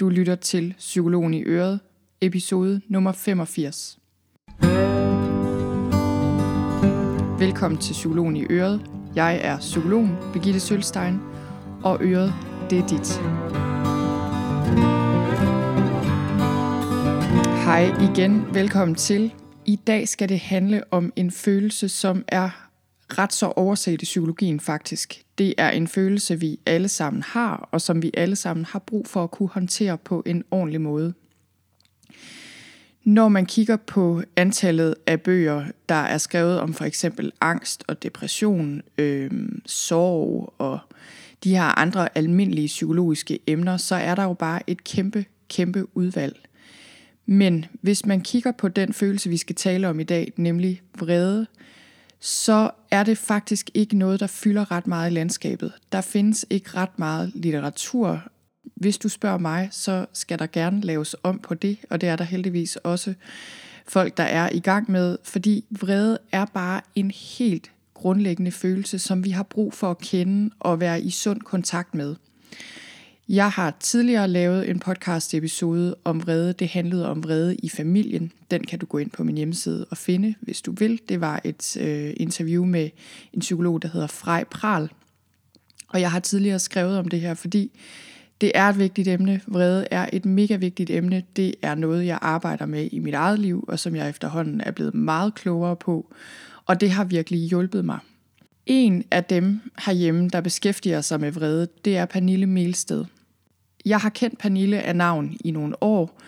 Du lytter til Psykologen i Øret, episode nummer 85. Velkommen til Psykologen i Øret. Jeg er psykologen Birgitte Sølstein, og Øret, det er dit. Hej igen, velkommen til. I dag skal det handle om en følelse, som er ret så overset i psykologien faktisk. Det er en følelse, vi alle sammen har, og som vi alle sammen har brug for at kunne håndtere på en ordentlig måde. Når man kigger på antallet af bøger, der er skrevet om for eksempel angst og depression, øh, sorg og de her andre almindelige psykologiske emner, så er der jo bare et kæmpe, kæmpe udvalg. Men hvis man kigger på den følelse, vi skal tale om i dag, nemlig vrede, så er det faktisk ikke noget, der fylder ret meget i landskabet. Der findes ikke ret meget litteratur. Hvis du spørger mig, så skal der gerne laves om på det, og det er der heldigvis også folk, der er i gang med, fordi vrede er bare en helt grundlæggende følelse, som vi har brug for at kende og være i sund kontakt med. Jeg har tidligere lavet en podcast episode om vrede. Det handlede om vrede i familien. Den kan du gå ind på min hjemmeside og finde, hvis du vil. Det var et øh, interview med en psykolog, der hedder Frej Pral. Og jeg har tidligere skrevet om det her, fordi det er et vigtigt emne. Vrede er et mega vigtigt emne. Det er noget, jeg arbejder med i mit eget liv, og som jeg efterhånden er blevet meget klogere på. Og det har virkelig hjulpet mig. En af dem herhjemme, der beskæftiger sig med vrede, det er Pernille Melsted. Jeg har kendt Pernille af navn i nogle år,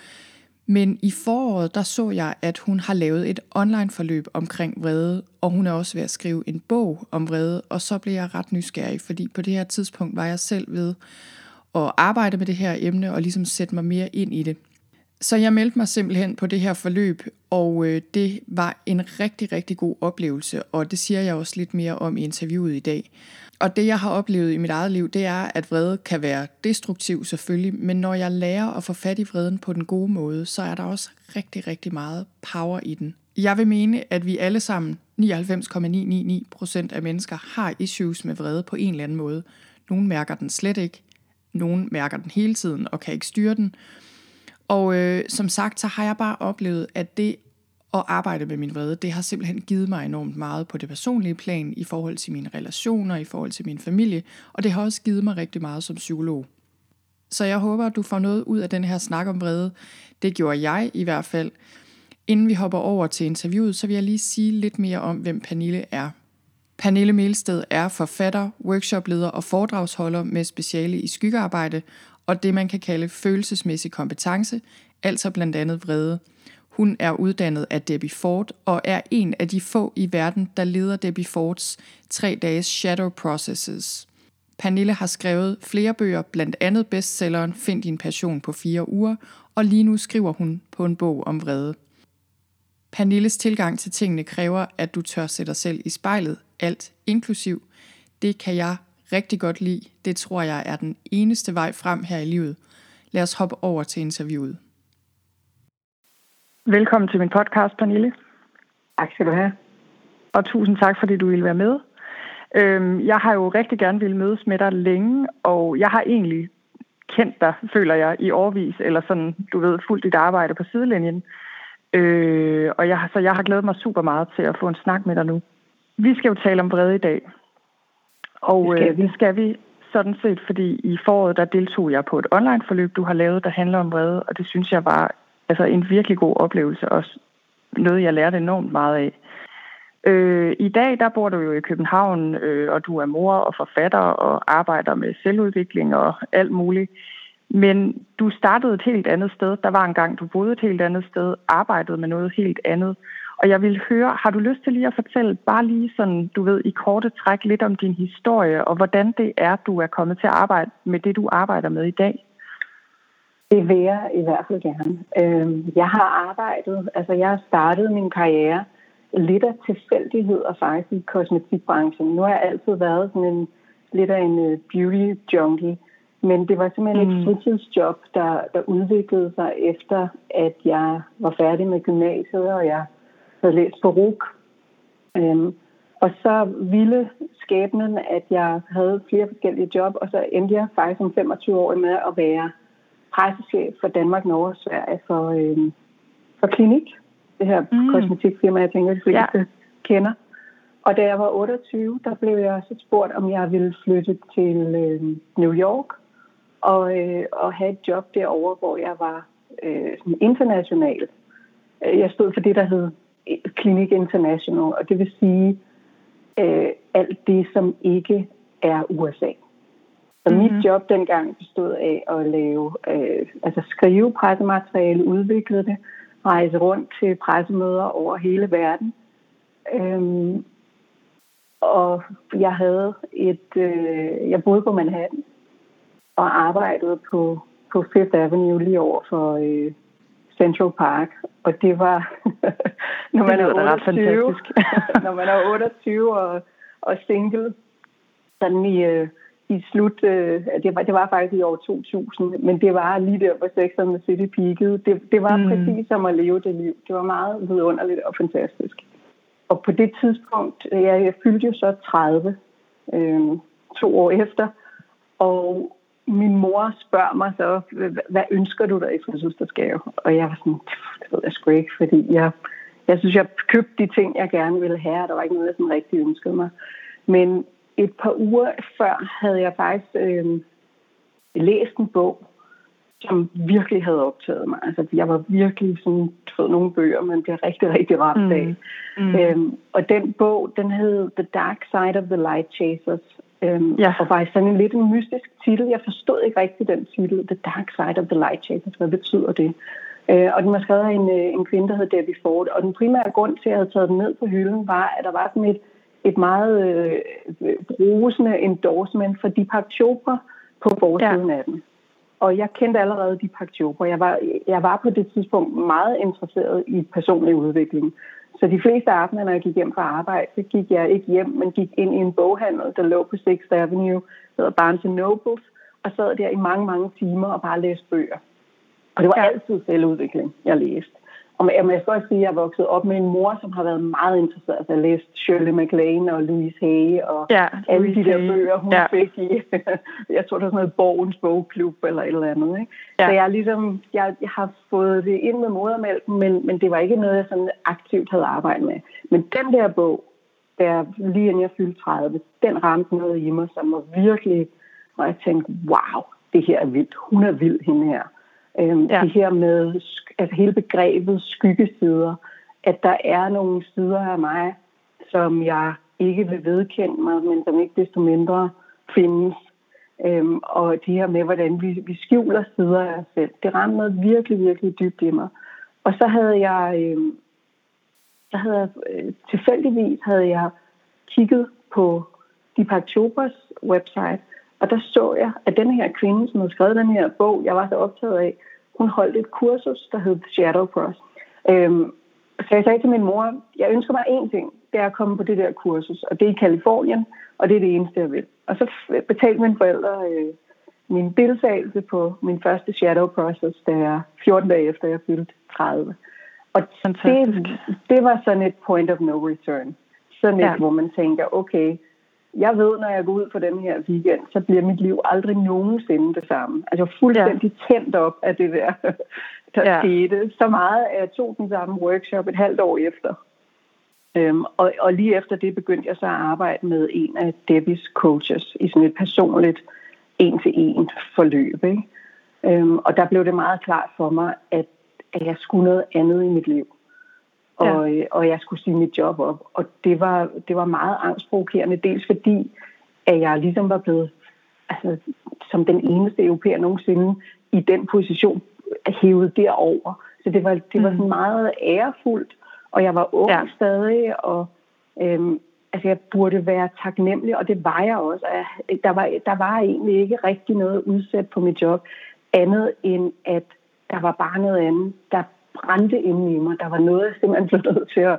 men i foråret der så jeg, at hun har lavet et online forløb omkring vrede, og hun er også ved at skrive en bog om vrede, og så blev jeg ret nysgerrig, fordi på det her tidspunkt var jeg selv ved at arbejde med det her emne og ligesom sætte mig mere ind i det. Så jeg meldte mig simpelthen på det her forløb, og øh, det var en rigtig, rigtig god oplevelse, og det siger jeg også lidt mere om i interviewet i dag. Og det, jeg har oplevet i mit eget liv, det er, at vrede kan være destruktiv selvfølgelig, men når jeg lærer at få fat i vreden på den gode måde, så er der også rigtig, rigtig meget power i den. Jeg vil mene, at vi alle sammen, 99,999% af mennesker, har issues med vrede på en eller anden måde. Nogle mærker den slet ikke, nogle mærker den hele tiden og kan ikke styre den. Og øh, som sagt, så har jeg bare oplevet, at det at arbejde med min vrede, det har simpelthen givet mig enormt meget på det personlige plan, i forhold til mine relationer, i forhold til min familie, og det har også givet mig rigtig meget som psykolog. Så jeg håber, at du får noget ud af den her snak om vrede. Det gjorde jeg i hvert fald. Inden vi hopper over til interviewet, så vil jeg lige sige lidt mere om, hvem Pernille er. Pernille Melsted er forfatter, workshopleder og foredragsholder med speciale i skyggearbejde og det, man kan kalde følelsesmæssig kompetence, altså blandt andet vrede. Hun er uddannet af Debbie Ford og er en af de få i verden, der leder Debbie Fords tre dages Shadow Processes. Pernille har skrevet flere bøger, blandt andet bestselleren Find din passion på fire uger, og lige nu skriver hun på en bog om vrede. Pernilles tilgang til tingene kræver, at du tør sætte dig selv i spejlet, alt inklusiv. Det kan jeg rigtig godt lide. Det tror jeg er den eneste vej frem her i livet. Lad os hoppe over til interviewet. Velkommen til min podcast, Pernille. Tak skal du have. Og tusind tak, fordi du ville være med. Øhm, jeg har jo rigtig gerne ville mødes med dig længe, og jeg har egentlig kendt dig, føler jeg, i årvis, eller sådan, du ved, fuldt dit arbejde på sidelinjen. Øh, og jeg, så jeg har glædet mig super meget til at få en snak med dig nu. Vi skal jo tale om vrede i dag. Og det skal, øh, det skal vi sådan set, fordi i foråret, der deltog jeg på et online forløb, du har lavet, der handler om vrede, og det synes jeg var altså en virkelig god oplevelse, og noget, jeg lærte enormt meget af. Øh, I dag, der bor du jo i København, øh, og du er mor og forfatter og arbejder med selvudvikling og alt muligt. Men du startede et helt andet sted. Der var en gang, du boede et helt andet sted, arbejdede med noget helt andet. Og jeg vil høre, har du lyst til lige at fortælle bare lige sådan, du ved, i korte træk lidt om din historie, og hvordan det er, du er kommet til at arbejde med det, du arbejder med i dag? Det vil jeg i hvert fald gerne. Øhm, jeg har arbejdet, altså jeg har startet min karriere lidt af tilfældigheder faktisk i kosmetikbranchen. Nu har jeg altid været sådan en lidt af en øh, beauty junkie, men det var simpelthen mm. et fritidsjob, der, der udviklede sig efter, at jeg var færdig med gymnasiet, og jeg havde læst på RUK. Øhm, og så ville skæbnen, at jeg havde flere forskellige job, og så endte jeg faktisk som 25 år med at være pressechef for Danmark, Norge og Sverige for, øh, for Klinik. Det her mm. kosmetikfirma, jeg tænker, de fleste ja. kender. Og da jeg var 28, der blev jeg så spurgt, om jeg ville flytte til øh, New York og, øh, og have et job derovre, hvor jeg var øh, international. Jeg stod for det, der hed Clinic International, og det vil sige øh, alt det, som ikke er USA. Så mm-hmm. mit job dengang bestod af at lave, øh, altså skrive pressemateriale, udvikle det, rejse rundt til pressemøder over hele verden. Øhm, og jeg havde et, øh, jeg boede på Manhattan og arbejdede på, på Fifth Avenue lige over for øh, Central Park. Og det var, når man det er 28, når man er 28 og, og single, sådan i, øh, i slut, øh, det, var, det var faktisk i år 2000, men det var lige der, hvor Sex and the City peakede. Det, det var mm. præcis som at leve det liv. Det var meget vidunderligt og fantastisk. Og på det tidspunkt, jeg, jeg fyldte jo så 30, øh, to år efter, og min mor spørger mig så, hvad ønsker du dig i fødselsdagsgave? Og jeg var sådan, det ved jeg sgu ikke, fordi jeg, jeg synes, jeg købte de ting, jeg gerne ville have, og der var ikke noget, jeg sådan rigtig ønskede mig. Men et par uger før havde jeg faktisk øh, læst en bog, som virkelig havde optaget mig. Altså, jeg var virkelig sådan, du ved, nogle bøger, man bliver rigtig, rigtig ramt mm. af. Mm. Øhm, og den bog, den hed The Dark Side of the Light Chasers. Øhm, ja. Og var sådan en lidt en mystisk titel. Jeg forstod ikke rigtig den titel, The Dark Side of the Light Chasers. Hvad betyder det? Øh, og den var skrevet af en, øh, en kvinde, der hed Debbie Ford. Og den primære grund til, at jeg havde taget den ned på hylden, var, at der var sådan et, et meget øh, brusende endorsement for Deepak Chopra på forsiden ja. af den. Og jeg kendte allerede Deepak Chopra. Jeg var, jeg var på det tidspunkt meget interesseret i personlig udvikling. Så de fleste aftener, når jeg gik hjem fra arbejde, så gik jeg ikke hjem, men gik ind i en boghandel, der lå på 6th Avenue, der hedder Barnes Nobles, og sad der i mange, mange timer og bare læste bøger. Og det var ja. altid selvudvikling, jeg læste. Og jeg, skal også sige, at jeg er vokset op med en mor, som har været meget interesseret. Altså, jeg læst Shirley MacLaine og Louise Hay og ja, alle Louise de der bøger, hun ja. fik i. jeg tror, det var sådan noget Borgens Bogklub eller et eller andet. Ikke? Ja. Så jeg, ligesom, jeg, jeg har fået det ind med modermælken, men, men det var ikke noget, jeg sådan aktivt havde arbejdet med. Men den der bog, der lige inden jeg fyldte 30, den ramte noget i mig, som var virkelig, hvor jeg tænkte, wow, det her er vildt. Hun er vild, hende her. Øhm, ja. Det her med altså hele begrebet skyggesider, at der er nogle sider af mig, som jeg ikke vil vedkende mig, men som ikke desto mindre findes. Øhm, og det her med, hvordan vi, vi skjuler sider af os selv, det ramte noget virkelig, virkelig dybt i mig. Og så havde jeg, øhm, så havde jeg øh, tilfældigvis havde jeg kigget på Deepak Chopras website, og der så jeg, at den her kvinde, som havde skrevet den her bog, jeg var så optaget af, hun holdt et kursus, der hed Shadow Cross. Øhm, så jeg sagde til min mor, jeg ønsker mig én ting, det er at komme på det der kursus, og det er i Kalifornien, og det er det eneste, jeg vil. Og så betalte mine forældre øh, min deltagelse på min første Shadow Process, da jeg 14 dage efter, jeg fyldte 30. Og det, det var sådan et point of no return. Sådan et, ja. hvor man tænker, okay, jeg ved, når jeg går ud på den her weekend, så bliver mit liv aldrig nogensinde det samme. Altså fuldstændig ja. tændt op af det der, der ja. skete. Så meget, at jeg tog den samme workshop et halvt år efter. Øhm, og, og lige efter det begyndte jeg så at arbejde med en af Debbies coaches i sådan et personligt en-til-en forløb. Ikke? Øhm, og der blev det meget klart for mig, at, at jeg skulle noget andet i mit liv ja. Øh, og jeg skulle sige mit job op. Og det var, det var meget angstprovokerende, dels fordi, at jeg ligesom var blevet altså, som den eneste europæer nogensinde i den position hævet derover. Så det var, det var mm. sådan meget ærefuldt, og jeg var ung ja. stadig, og øhm, altså, jeg burde være taknemmelig, og det var jeg også. Jeg, der, var, der var egentlig ikke rigtig noget udsat på mit job, andet end at der var bare noget andet, der brændte inde i mig. Der var noget, jeg simpelthen blev nødt til at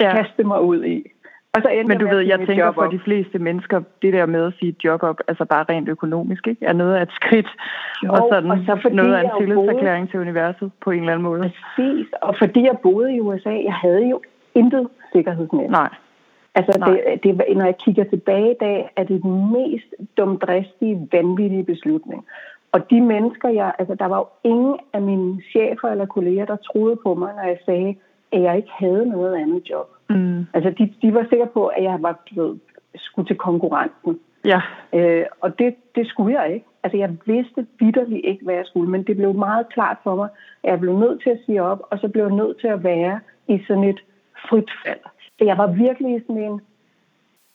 ja. kaste mig ud i. Og så Men du ved, jeg tænker for de fleste mennesker, det der med at sige job op, altså bare rent økonomisk, ikke? er noget af et skridt, jo, og sådan og så noget af en tillidserklæring boede... til universet på en eller anden måde. Præcis, og fordi jeg boede i USA, jeg havde jo intet sikkerhedsnet. Nej. Altså, Nej. Det, det, når jeg kigger tilbage i dag, er det den mest dumdristige, vanvittige beslutning. Og de mennesker, jeg, altså der var jo ingen af mine chefer eller kolleger, der troede på mig, når jeg sagde, at jeg ikke havde noget andet job. Mm. Altså de, de var sikre på, at jeg var blevet, skulle til konkurrenten. Ja. Øh, og det, det skulle jeg ikke. Altså jeg vidste vidderligt ikke, hvad jeg skulle, men det blev meget klart for mig, at jeg blev nødt til at sige op, og så blev jeg nødt til at være i sådan et frit fald. Så jeg var virkelig sådan en,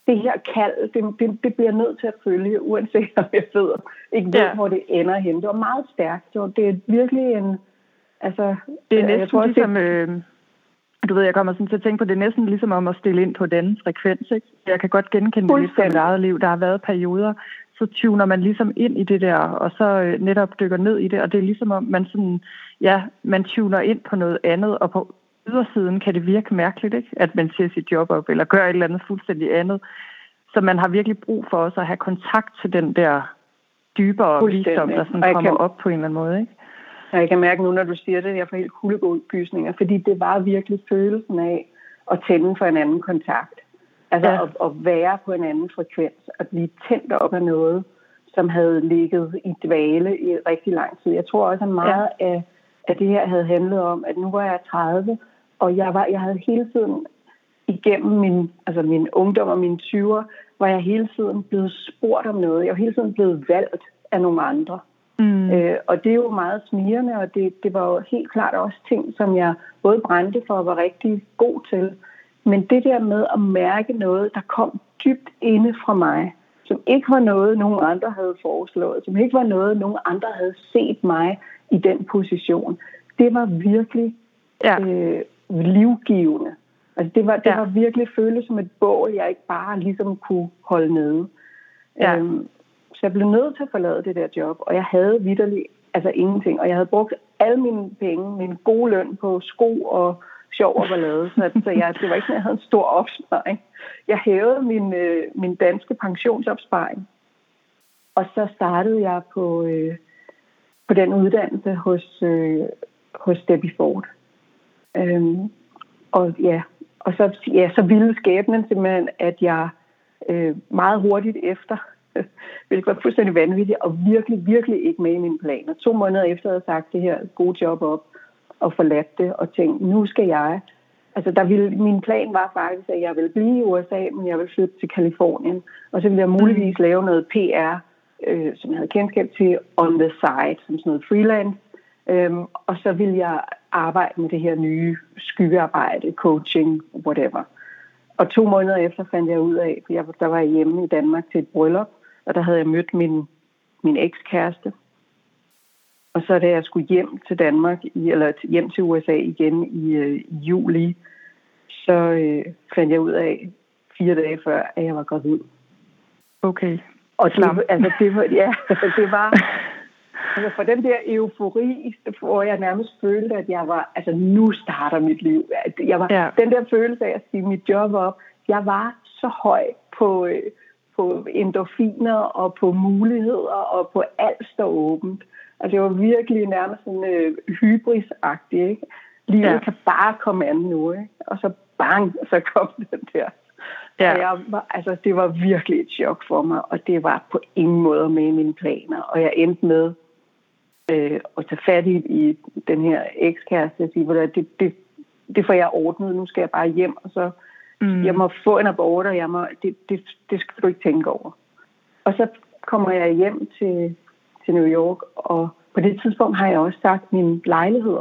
det her kald, det, det, det bliver nødt til at følge, uanset om jeg ved, ikke ved, ja. hvor det ender hen. Det var meget stærkt. Det, var, det er virkelig en... Altså, det er næsten tror, ligesom... Det, øh, du ved, jeg kommer sådan til at tænke på, det er næsten ligesom om at stille ind på den frekvens. Ikke? Jeg kan godt genkende det lidt fra mit eget liv. Der har været perioder, så tuner man ligesom ind i det der, og så øh, netop dykker ned i det, og det er ligesom om, man sådan, ja, man tuner ind på noget andet, og på ydersiden kan det virke mærkeligt, ikke? at man ser sit job op, eller gør et eller andet fuldstændig andet. Så man har virkelig brug for også at have kontakt til den der dybere visdom, der sådan kommer kan, op på en eller anden måde. Ikke? Og jeg kan mærke nu, når du siger det, jeg får helt kuldegådgysninger, fordi det var virkelig følelsen af at tænde for en anden kontakt. Altså ja. at, at være på en anden frekvens, at blive tændt op af noget, som havde ligget i dvale i rigtig lang tid. Jeg tror også, at meget ja. af, af det her havde handlet om, at nu var jeg 30, og jeg, var, jeg havde hele tiden igennem min, altså min ungdom og mine 20'er, var jeg hele tiden blevet spurgt om noget. Jeg var hele tiden blevet valgt af nogle andre. Mm. Øh, og det er jo meget smirende, og det, det var jo helt klart også ting, som jeg både brændte for og var rigtig god til. Men det der med at mærke noget, der kom dybt inde fra mig, som ikke var noget, nogen andre havde foreslået, som ikke var noget, nogen andre havde set mig i den position, det var virkelig ja. øh, livgivende. Altså det var, det ja. var virkelig føles som et bål, jeg ikke bare ligesom kunne holde nede. Ja. Øhm, så jeg blev nødt til at forlade det der job, og jeg havde vidderligt altså ingenting. Og jeg havde brugt alle mine penge, min gode løn på sko og sjov og ballade. Så, så jeg, det var ikke sådan, jeg havde en stor opsparing. Jeg hævede min, øh, min danske pensionsopsparing. Og så startede jeg på, øh, på den uddannelse hos, øh, hos Debbie Ford. Øhm, og ja, og så, ja, så ville skæbnen simpelthen, at jeg øh, meget hurtigt efter, hvilket var fuldstændig vanvittigt, og virkelig, virkelig ikke med i mine planer. To måneder efter, at jeg havde sagt det her gode job op, og forladt det, og tænkt, nu skal jeg. Altså, der ville, min plan var faktisk, at jeg ville blive i USA, men jeg ville flytte til Kalifornien, og så ville jeg muligvis mm. lave noget PR, øh, som jeg havde kendskab til, on the side, som sådan noget freelance, øhm, og så ville jeg arbejde med det her nye skyggearbejde, coaching, whatever. Og to måneder efter fandt jeg ud af, for jeg, der var jeg hjemme i Danmark til et bryllup, og der havde jeg mødt min, min ekskæreste. Og så da jeg skulle hjem til Danmark, eller hjem til USA igen i, øh, juli, så øh, fandt jeg ud af fire dage før, at jeg var gravid. Okay. Og det, altså, det var, ja, det var, Altså for den der eufori, hvor jeg nærmest følte, at jeg var, altså nu starter mit liv. Jeg var, ja. Den der følelse af at sige mit job op, jeg var så høj på, øh, på endorfiner og på muligheder og på alt står åbent. Altså det var virkelig nærmest sådan øh, hybrisagtigt, ikke? Livet ja. kan bare komme an nu, ikke? Og så bang, så kom den der. Ja. Og jeg var, altså, det var virkelig et chok for mig, og det var på ingen måde med i mine planer. Og jeg endte med øh, at tage fat i, i den her ekskæreste og sige, at det, det, det får jeg ordnet, nu skal jeg bare hjem, og så mm. jeg må få en abort, og jeg må, det, det, det skal du ikke tænke over. Og så kommer jeg hjem til, til New York, og på det tidspunkt har jeg også sagt min lejlighed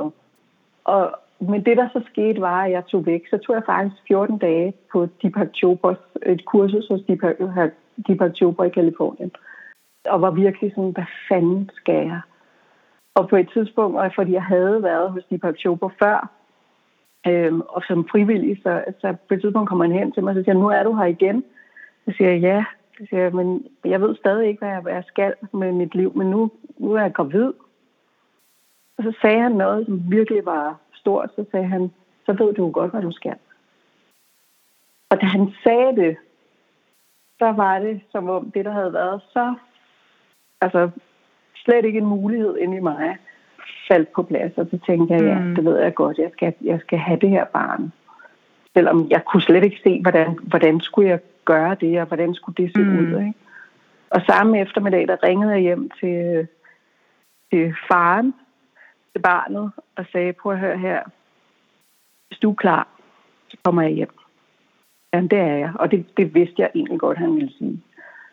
Og, men det, der så skete, var, at jeg tog væk. Så tog jeg faktisk 14 dage på Deepak Chopras, et kursus hos Deepak, Deepak Chopra i Kalifornien. Og var virkelig sådan, hvad fanden skal jeg? Og på et tidspunkt, og fordi jeg havde været hos Deepak Chopra før, øhm, og som frivillig, så, så på et tidspunkt kommer han hen til mig og siger, nu er du her igen. Så siger jeg, ja. Så siger jeg, men jeg ved stadig ikke, hvad jeg, hvad jeg skal med mit liv, men nu, nu er jeg gravid. Og så sagde han noget, som virkelig var stort. Så sagde han, så ved du godt, hvad du skal. Og da han sagde det, så var det som om det, der havde været så altså, slet ikke en mulighed inde i mig, faldt på plads, og så tænkte jeg, ja, mm. det ved jeg godt, jeg skal, jeg skal have det her barn. Selvom jeg kunne slet ikke se, hvordan, hvordan skulle jeg gøre det, og hvordan skulle det se mm. ud. Ikke? Og samme eftermiddag, der ringede jeg hjem til, til faren, til barnet, og sagde, prøv at høre her, hvis du er klar, så kommer jeg hjem. Ja, det er jeg, og det, det vidste jeg egentlig godt, han ville sige.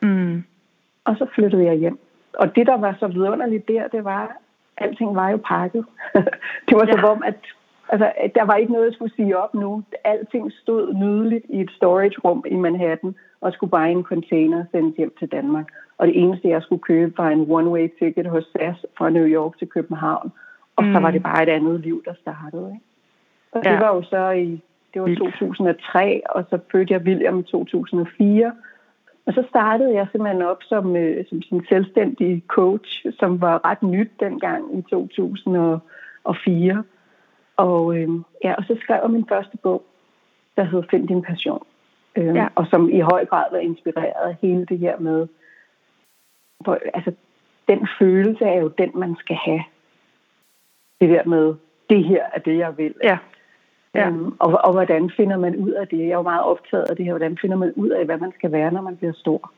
Mm. Og så flyttede jeg hjem. Og det, der var så vidunderligt der, det var, alting var jo pakket. det var ja. som om, at altså, der var ikke noget, jeg skulle sige op nu. Alting stod nydeligt i et storage-rum i Manhattan, og skulle bare i en container sendes hjem til Danmark. Og det eneste, jeg skulle købe, var en one-way ticket hos SAS fra New York til København. Og mm. så var det bare et andet liv, der startede. Ikke? Og ja. det var jo så i det var 2003, og så fødte jeg William i 2004. Og så startede jeg simpelthen op som, øh, som sådan selvstændig coach, som var ret nyt dengang i 2004. Og, øh, ja, og så skrev jeg min første bog, der hed Find din passion. Øh, ja. Og som i høj grad var inspireret af hele det her med, hvor, altså den følelse er jo den, man skal have. Det der med, det her er det, jeg vil. Ja. Ja. Øhm, og, og hvordan finder man ud af det? Jeg er jo meget optaget af det her. Hvordan finder man ud af, hvad man skal være, når man bliver stor?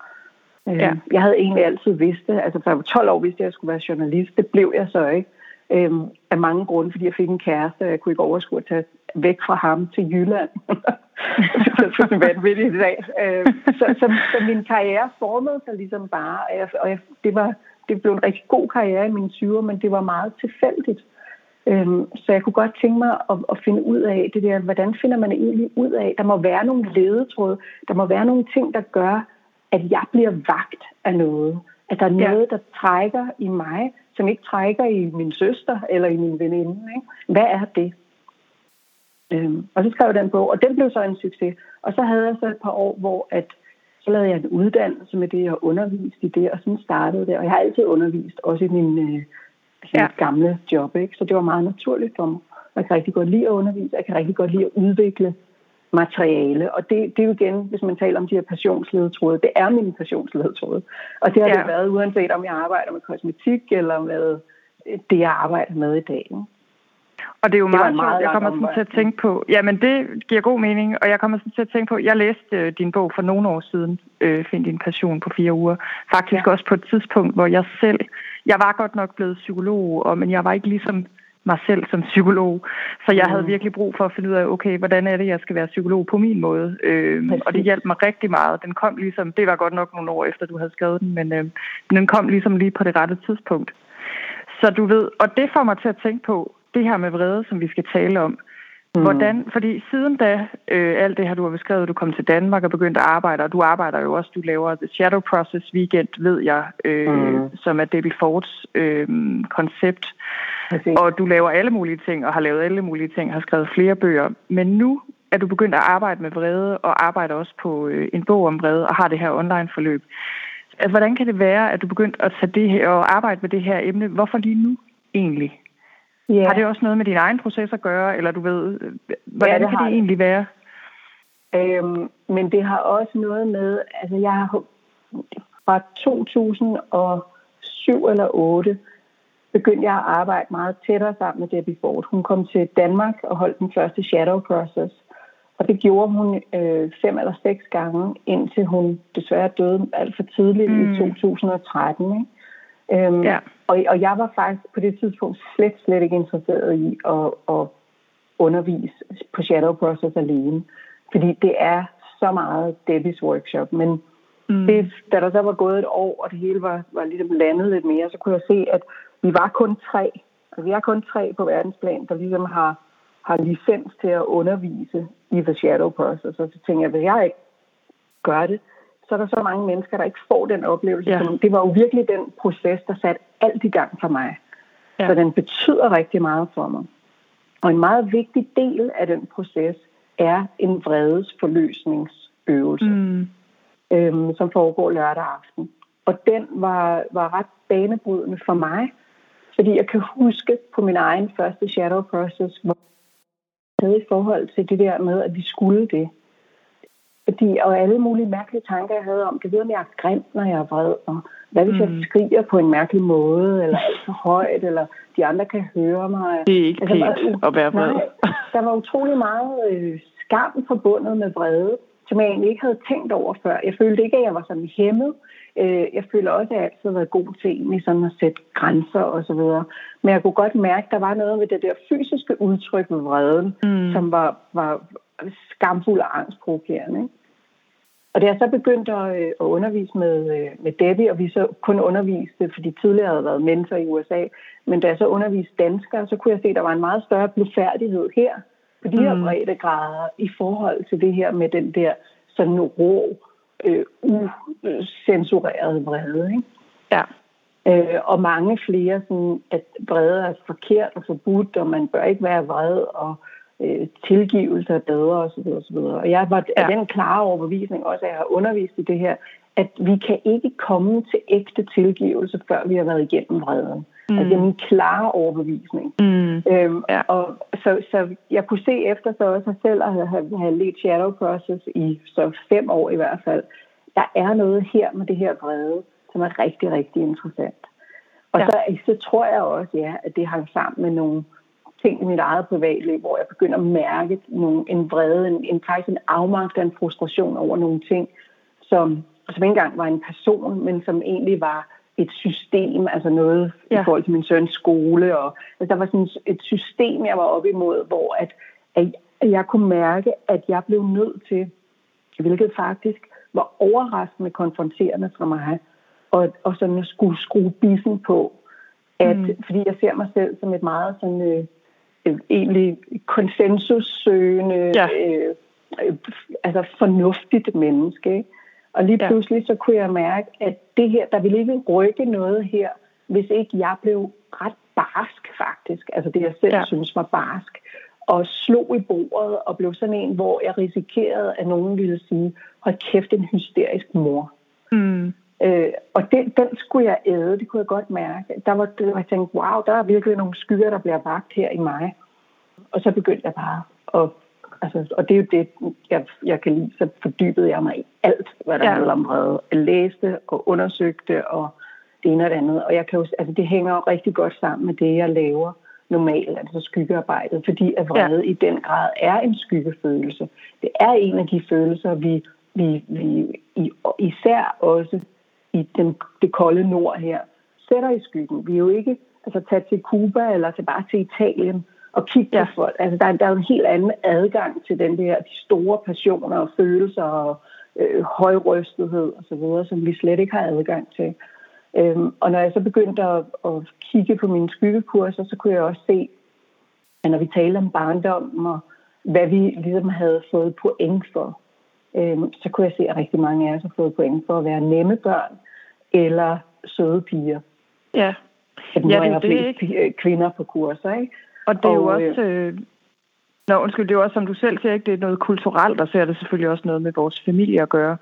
Øhm, ja. Jeg havde egentlig altid vidst det. Altså, for jeg var 12 år vidste jeg, at jeg skulle være journalist. Det blev jeg så ikke. Øhm, af mange grunde, fordi jeg fik en kæreste, og jeg kunne ikke overskue at tage væk fra ham til Jylland. det var vanvittigt i dag. Øhm, så, så, så, min karriere formede sig ligesom bare, og, jeg, og jeg, det, var, det blev en rigtig god karriere i mine 20'er, men det var meget tilfældigt. Øhm, så jeg kunne godt tænke mig at, at finde ud af det der, hvordan finder man egentlig ud af, der må være nogle ledetråde, der må være nogle ting, der gør, at jeg bliver vagt af noget. At der er noget, ja. der trækker i mig, som ikke trækker i min søster eller i min veninde. Ikke? Hvad er det? Øhm, og så skrev jeg den bog, og den blev så en succes. Og så havde jeg så et par år, hvor at, så lavede jeg en uddannelse med det, og undervist i det, og sådan startede det. Og jeg har altid undervist, også i min øh, ja. gamle job. Ikke? Så det var meget naturligt for mig. Jeg kan rigtig godt lide at undervise, jeg kan rigtig godt lide at udvikle materiale. Og det, det er jo igen, hvis man taler om de her passionsledetråde, det er min passionsledetråde. Og det har ja. det været, uanset om jeg arbejder med kosmetik, eller med det, jeg arbejder med i dag. Og det er jo det meget, meget Jeg kommer sådan til at tænke på, jamen det giver god mening, og jeg kommer sådan til at tænke på, jeg læste øh, din bog for nogle år siden, øh, Find din passion på fire uger. Faktisk ja. også på et tidspunkt, hvor jeg selv, jeg var godt nok blevet psykolog, og, men jeg var ikke ligesom mig selv som psykolog. Så jeg mm. havde virkelig brug for at finde ud af, okay, hvordan er det, jeg skal være psykolog på min måde. Øh, og det hjalp mig rigtig meget. Den kom ligesom, det var godt nok nogle år efter, du havde skrevet den, men øh, den kom ligesom lige på det rette tidspunkt. Så du ved, og det får mig til at tænke på, det her med vrede, som vi skal tale om. Mm. Hvordan, fordi siden da, øh, alt det her, du har beskrevet, du kom til Danmark og begyndte at arbejde, og du arbejder jo også, du laver The Shadow Process Weekend, ved jeg, øh, mm. som er Debbie Fords øh, koncept. Og du laver alle mulige ting, og har lavet alle mulige ting, har skrevet flere bøger. Men nu er du begyndt at arbejde med vrede, og arbejder også på øh, en bog om vrede, og har det her online-forløb. Hvordan kan det være, at du begyndt at tage det her og arbejde med det her emne? Hvorfor lige nu egentlig? Yeah. Har det også noget med din egen proces at gøre, eller du ved, hvordan ja, det kan det egentlig være? Øhm, men det har også noget med, altså jeg har fra 2007 eller 8 begyndte jeg at arbejde meget tættere sammen med Debbie Ford. Hun kom til Danmark og holdt den første Shadow Process. Og det gjorde hun øh, fem eller seks gange, indtil hun desværre døde alt for tidligt mm. i 2013. Ikke? Øhm, ja. og, og jeg var faktisk på det tidspunkt slet, slet ikke interesseret i at, at undervise på Shadow Process alene. Fordi det er så meget Debbies workshop. Men mm. det, da der så var gået et år, og det hele var, var ligesom landet lidt mere, så kunne jeg se, at vi var kun tre. Altså, vi er kun tre på verdensplan, der ligesom har, har licens til at undervise i The Shadow Process. Og så tænkte jeg, hvis jeg ikke gør det, så er der så mange mennesker, der ikke får den oplevelse. Ja. det var jo virkelig den proces, der satte alt i gang for mig. Ja. Så den betyder rigtig meget for mig. Og en meget vigtig del af den proces er en vredesforløsningsøvelse, mm. øhm, som foregår lørdag aften. Og den var, var ret banebrydende for mig, fordi jeg kan huske på min egen første shadow process, hvor jeg havde i forhold til det der med, at vi skulle det. Fordi, og alle mulige mærkelige tanker, jeg havde om, det ved, om jeg er grim, når jeg er vred, og hvad hvis mm. jeg skriger på en mærkelig måde, eller alt for højt, eller de andre kan høre mig. Det er ikke altså, pænt var, at være vred. Nej, der var utrolig meget øh, skam forbundet med vrede, som jeg egentlig ikke havde tænkt over før. Jeg følte ikke, at jeg var sådan hæmmet. Øh, jeg føler også, at jeg altid har været god til egentlig sådan at sætte grænser og så videre. Men jeg kunne godt mærke, at der var noget ved det der fysiske udtryk ved vreden, mm. som var, var skamfuld og angstprovokerende. Ikke? Og da jeg så begyndte at, øh, at undervise med, øh, med Debbie, og vi så kun underviste, fordi tidligere havde været mentor i USA, men da jeg så underviste danskere, så kunne jeg se, at der var en meget større blufærdighed her, på de her mm. grader, i forhold til det her med den der sådan rå, øh, usensurerede vrede. Ikke? Ja. Øh, og mange flere, sådan, at vrede er forkert og forbudt, og man bør ikke være vred, og øh, tilgivelse er bedre osv. osv. Og jeg var ja. den klare overbevisning også, at jeg har undervist i det her, at vi kan ikke komme til ægte tilgivelse, før vi har været igennem vreden. Mm. Altså det er min klare overbevisning. Mm. Øhm, ja. og så, så jeg kunne se efter så også selv at have, have, have let shadow process i så fem år i hvert fald. Der er noget her med det her vrede, som er rigtig, rigtig interessant. Og ja. så, så tror jeg også, ja, at det hang sammen med nogle ting i mit eget privatliv, hvor jeg begynder at mærke nogle, en vrede, en, en faktisk en afmagt en frustration over nogle ting, som, som ikke engang var en person, men som egentlig var et system, altså noget ja. i forhold til min søns skole. Og, altså, der var sådan et system, jeg var op imod, hvor at, at jeg kunne mærke, at jeg blev nødt til, hvilket faktisk var overraskende konfronterende for mig, og, og sådan at skulle skrue bissen på, at, mm. fordi jeg ser mig selv som et meget sådan, øh, øh, egentlig konsensussøgende, ja. øh, øh, altså fornuftigt menneske. Ikke? Og lige pludselig ja. så kunne jeg mærke, at det her, der ville ikke rykke noget her, hvis ikke jeg blev ret barsk faktisk. Altså det jeg selv ja. synes var barsk. Og slog i bordet og blev sådan en, hvor jeg risikerede, at nogen ville sige, hold kæft, en hysterisk mor. Mm. Øh, og den, den skulle jeg æde, det kunne jeg godt mærke. Der var det, jeg tænkte, wow, der er virkelig nogle skygger, der bliver vagt her i mig. Og så begyndte jeg bare at Altså, og det er jo det, jeg, jeg kan lide. Så fordybede jeg mig i alt, hvad der ja. handler om vrede. Jeg læste og undersøgte og det ene og det andet. Og jeg kan jo, altså, det hænger rigtig godt sammen med det, jeg laver normalt, altså skyggearbejdet, fordi at vrede ja. i den grad er en skyggefølelse. Det er en af de følelser, vi, vi, vi især også i den, det kolde nord her, sætter i skyggen. Vi er jo ikke altså, taget til Cuba eller til bare til Italien og kigge ja. på folk. Altså, der, der er en helt anden adgang til den der, de store passioner og følelser og øh, højrystethed osv., som vi slet ikke har adgang til. Øhm, og når jeg så begyndte at, at kigge på mine skyggekurser, så kunne jeg også se, at når vi taler om barndommen og hvad vi ligesom havde fået point for, øhm, så kunne jeg se, at rigtig mange af os har fået point for at være nemme børn eller søde piger. Ja. At nu ja, det, er flest det, kvinder på kurser, ikke? Og det er og, jo også... Øh, Nå, undskyld, det er jo også, som du selv siger, ikke? det er noget kulturelt, og så er det selvfølgelig også noget med vores familie at gøre.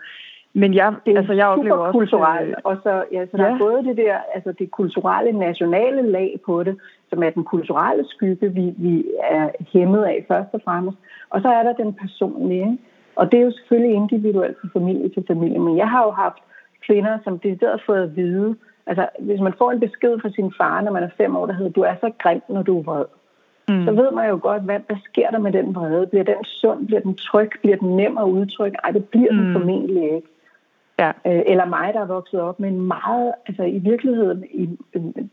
Men jeg, det er altså, jeg oplever også... kulturelt, øh, og så, ja, så der ja. er både det der, altså det kulturelle, nationale lag på det, som er den kulturelle skygge, vi, vi er hæmmet af først og fremmest, og så er der den personlige, og det er jo selvfølgelig individuelt fra familie til familie, men jeg har jo haft kvinder, som det har fået at vide, altså hvis man får en besked fra sin far, når man er fem år, der hedder, du er så grim, når du er vred. Mm. Så ved man jo godt, hvad, hvad sker der med den vrede? Bliver den sund? Bliver den tryg? Bliver den nem at udtrykke? Ej, det bliver mm. den formentlig ikke. Ja. Øh, eller mig, der er vokset op med en meget, altså i virkeligheden, i,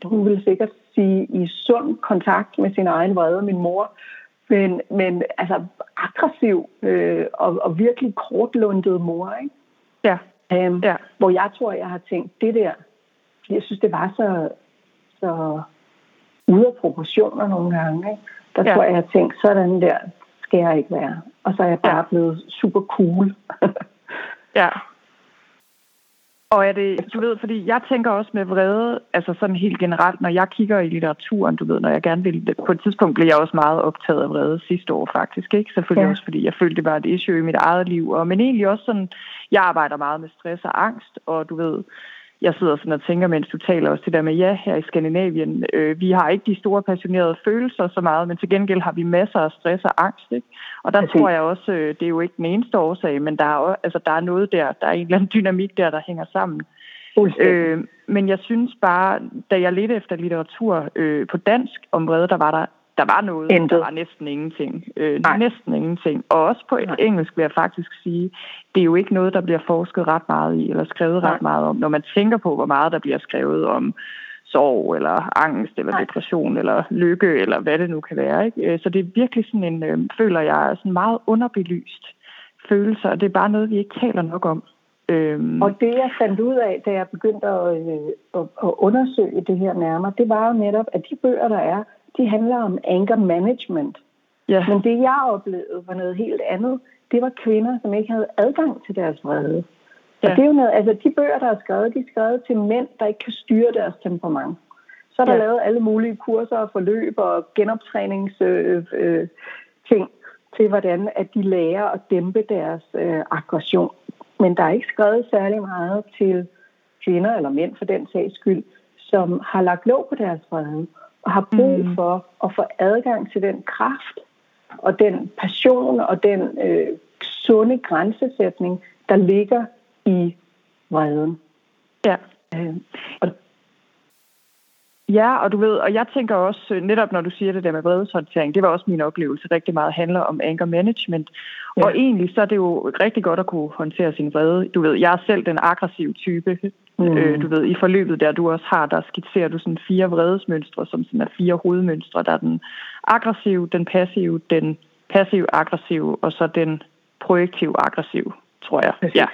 hun vil sikkert sige, i sund kontakt med sin egen vrede, min mor, men, men altså aggressiv øh, og, og virkelig kortlundet mor, ikke? Ja. Øhm, ja. Hvor jeg tror, jeg har tænkt, det der, jeg synes, det var så, så ude af proportioner nogle gange. Ikke? Der ja. tror jeg, jeg har tænkt, sådan der skal jeg ikke være. Og så er jeg bare ja. blevet super cool. ja. Og er det, du ved, fordi jeg tænker også med vrede, altså sådan helt generelt, når jeg kigger i litteraturen, du ved, når jeg gerne vil, på et tidspunkt blev jeg også meget optaget af vrede sidste år faktisk, ikke? Selvfølgelig ja. også, fordi jeg følte, det var et issue i mit eget liv, og, men egentlig også sådan, jeg arbejder meget med stress og angst, og du ved, jeg sidder sådan og tænker, mens du taler også det der med, ja, her i Skandinavien, øh, vi har ikke de store passionerede følelser så meget, men til gengæld har vi masser af stress og angst, ikke? Og der okay. tror jeg også, øh, det er jo ikke den eneste årsag, men der er, også, altså, der er noget der, der er en eller anden dynamik der, der hænger sammen. Øh, men jeg synes bare, da jeg ledte efter litteratur øh, på dansk om vrede, der var der der var noget, Intet. der var næsten ingenting. Øh, næsten ingenting. Og også på Nej. engelsk vil jeg faktisk sige, det er jo ikke noget, der bliver forsket ret meget i, eller skrevet Nej. ret meget om. Når man tænker på, hvor meget der bliver skrevet om sorg, eller angst, eller Nej. depression, eller lykke, eller hvad det nu kan være. Ikke? Øh, så det er virkelig sådan en, øh, føler jeg, sådan meget underbelyst følelse, og det er bare noget, vi ikke taler nok om. Øhm. Og det, jeg fandt ud af, da jeg begyndte at, øh, at, at undersøge det her nærmere, det var jo netop, at de bøger, der er, de handler om anger management. Ja. Men det, jeg oplevede, var noget helt andet. Det var kvinder, som ikke havde adgang til deres vrede. Ja. Og det er jo noget, altså de bøger, der er skrevet, de er skrevet til mænd, der ikke kan styre deres temperament. Så er der ja. lavet alle mulige kurser og forløb og genoptræningsting øh, øh, ting til, hvordan at de lærer at dæmpe deres øh, aggression. Men der er ikke skrevet særlig meget til kvinder eller mænd for den sags skyld, som har lagt låg på deres vrede og har brug mm. for at få adgang til den kraft og den passion og den øh, sunde grænsesætning, der ligger i vreden. Ja. Øh, og Ja, og du ved, og jeg tænker også, øh, netop når du siger det der med vredeshåndtering, det var også min oplevelse, rigtig meget handler om anger management. Ja. Og egentlig så er det jo rigtig godt at kunne håndtere sin vrede. Du ved, jeg er selv den aggressive type. Mm. Øh, du ved, i forløbet der du også har, der skitserer du sådan fire vredesmønstre, som sådan er fire hovedmønstre. Der er den aggressive, den passive, den passiv-aggressiv, og så den projektiv-aggressiv, tror jeg. Ja.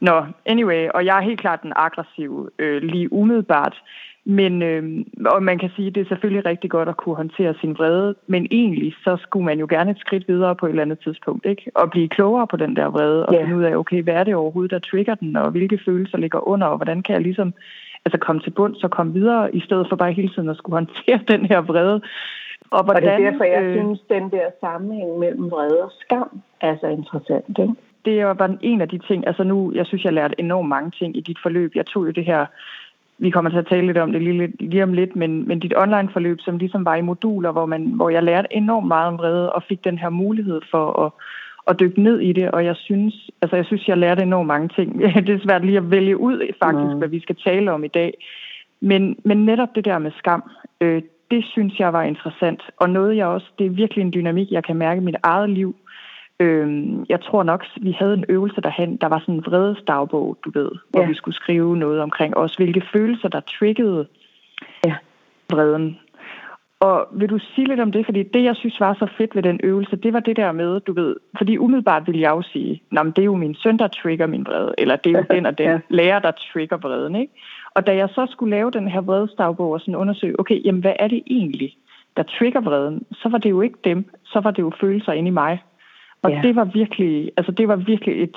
Nå, anyway, og jeg er helt klart den aggressive øh, lige umiddelbart. Men øh, og man kan sige, at det er selvfølgelig rigtig godt at kunne håndtere sin vrede, men egentlig så skulle man jo gerne et skridt videre på et eller andet tidspunkt, ikke? Og blive klogere på den der vrede, og yeah. finde ud af, okay, hvad er det overhovedet, der trigger den, og hvilke følelser ligger under, og hvordan kan jeg ligesom altså komme til bund, så komme videre, i stedet for bare hele tiden at skulle håndtere den her vrede. Og, hvordan, og det er derfor, jeg øh, synes, den der sammenhæng mellem vrede og skam er så interessant, ikke? Det var bare en af de ting, altså nu, jeg synes, jeg lærte enormt mange ting i dit forløb. Jeg tog jo det her vi kommer til at tale lidt om det lige, lige om lidt, men, men dit online-forløb, som ligesom var i moduler, hvor, man, hvor jeg lærte enormt meget om vrede og fik den her mulighed for at, at dykke ned i det, og jeg synes, altså jeg synes, jeg lærte enormt mange ting. det er svært lige at vælge ud faktisk, mm. hvad vi skal tale om i dag. Men, men netop det der med skam, øh, det synes jeg var interessant, og noget jeg også, det er virkelig en dynamik, jeg kan mærke i mit eget liv, Øhm, jeg tror nok, vi havde en øvelse derhen, der var sådan en vredesdagbog, du ved, hvor ja. vi skulle skrive noget omkring os, hvilke følelser, der triggede ja. vreden. Og vil du sige lidt om det? Fordi det, jeg synes var så fedt ved den øvelse, det var det der med, du ved, fordi umiddelbart ville jeg jo sige, Nå, men det er jo min søn, der trigger min vrede, eller det er jo den og den ja. lærer, der trigger vreden, ikke? Og da jeg så skulle lave den her vredesdagbog og sådan undersøge, okay, jamen hvad er det egentlig, der trigger vreden, så var det jo ikke dem, så var det jo følelser inde i mig, og ja. det var virkelig, altså det var virkelig et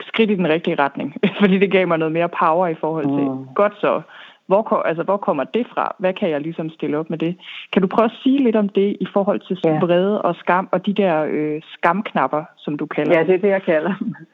skridt i den rigtige retning, fordi det gav mig noget mere power i forhold til, mm. godt så, hvor, altså, hvor kommer det fra? Hvad kan jeg ligesom stille op med det? Kan du prøve at sige lidt om det i forhold til ja. vrede og skam, og de der øh, skamknapper, som du kalder Ja, det er det, jeg kalder dem.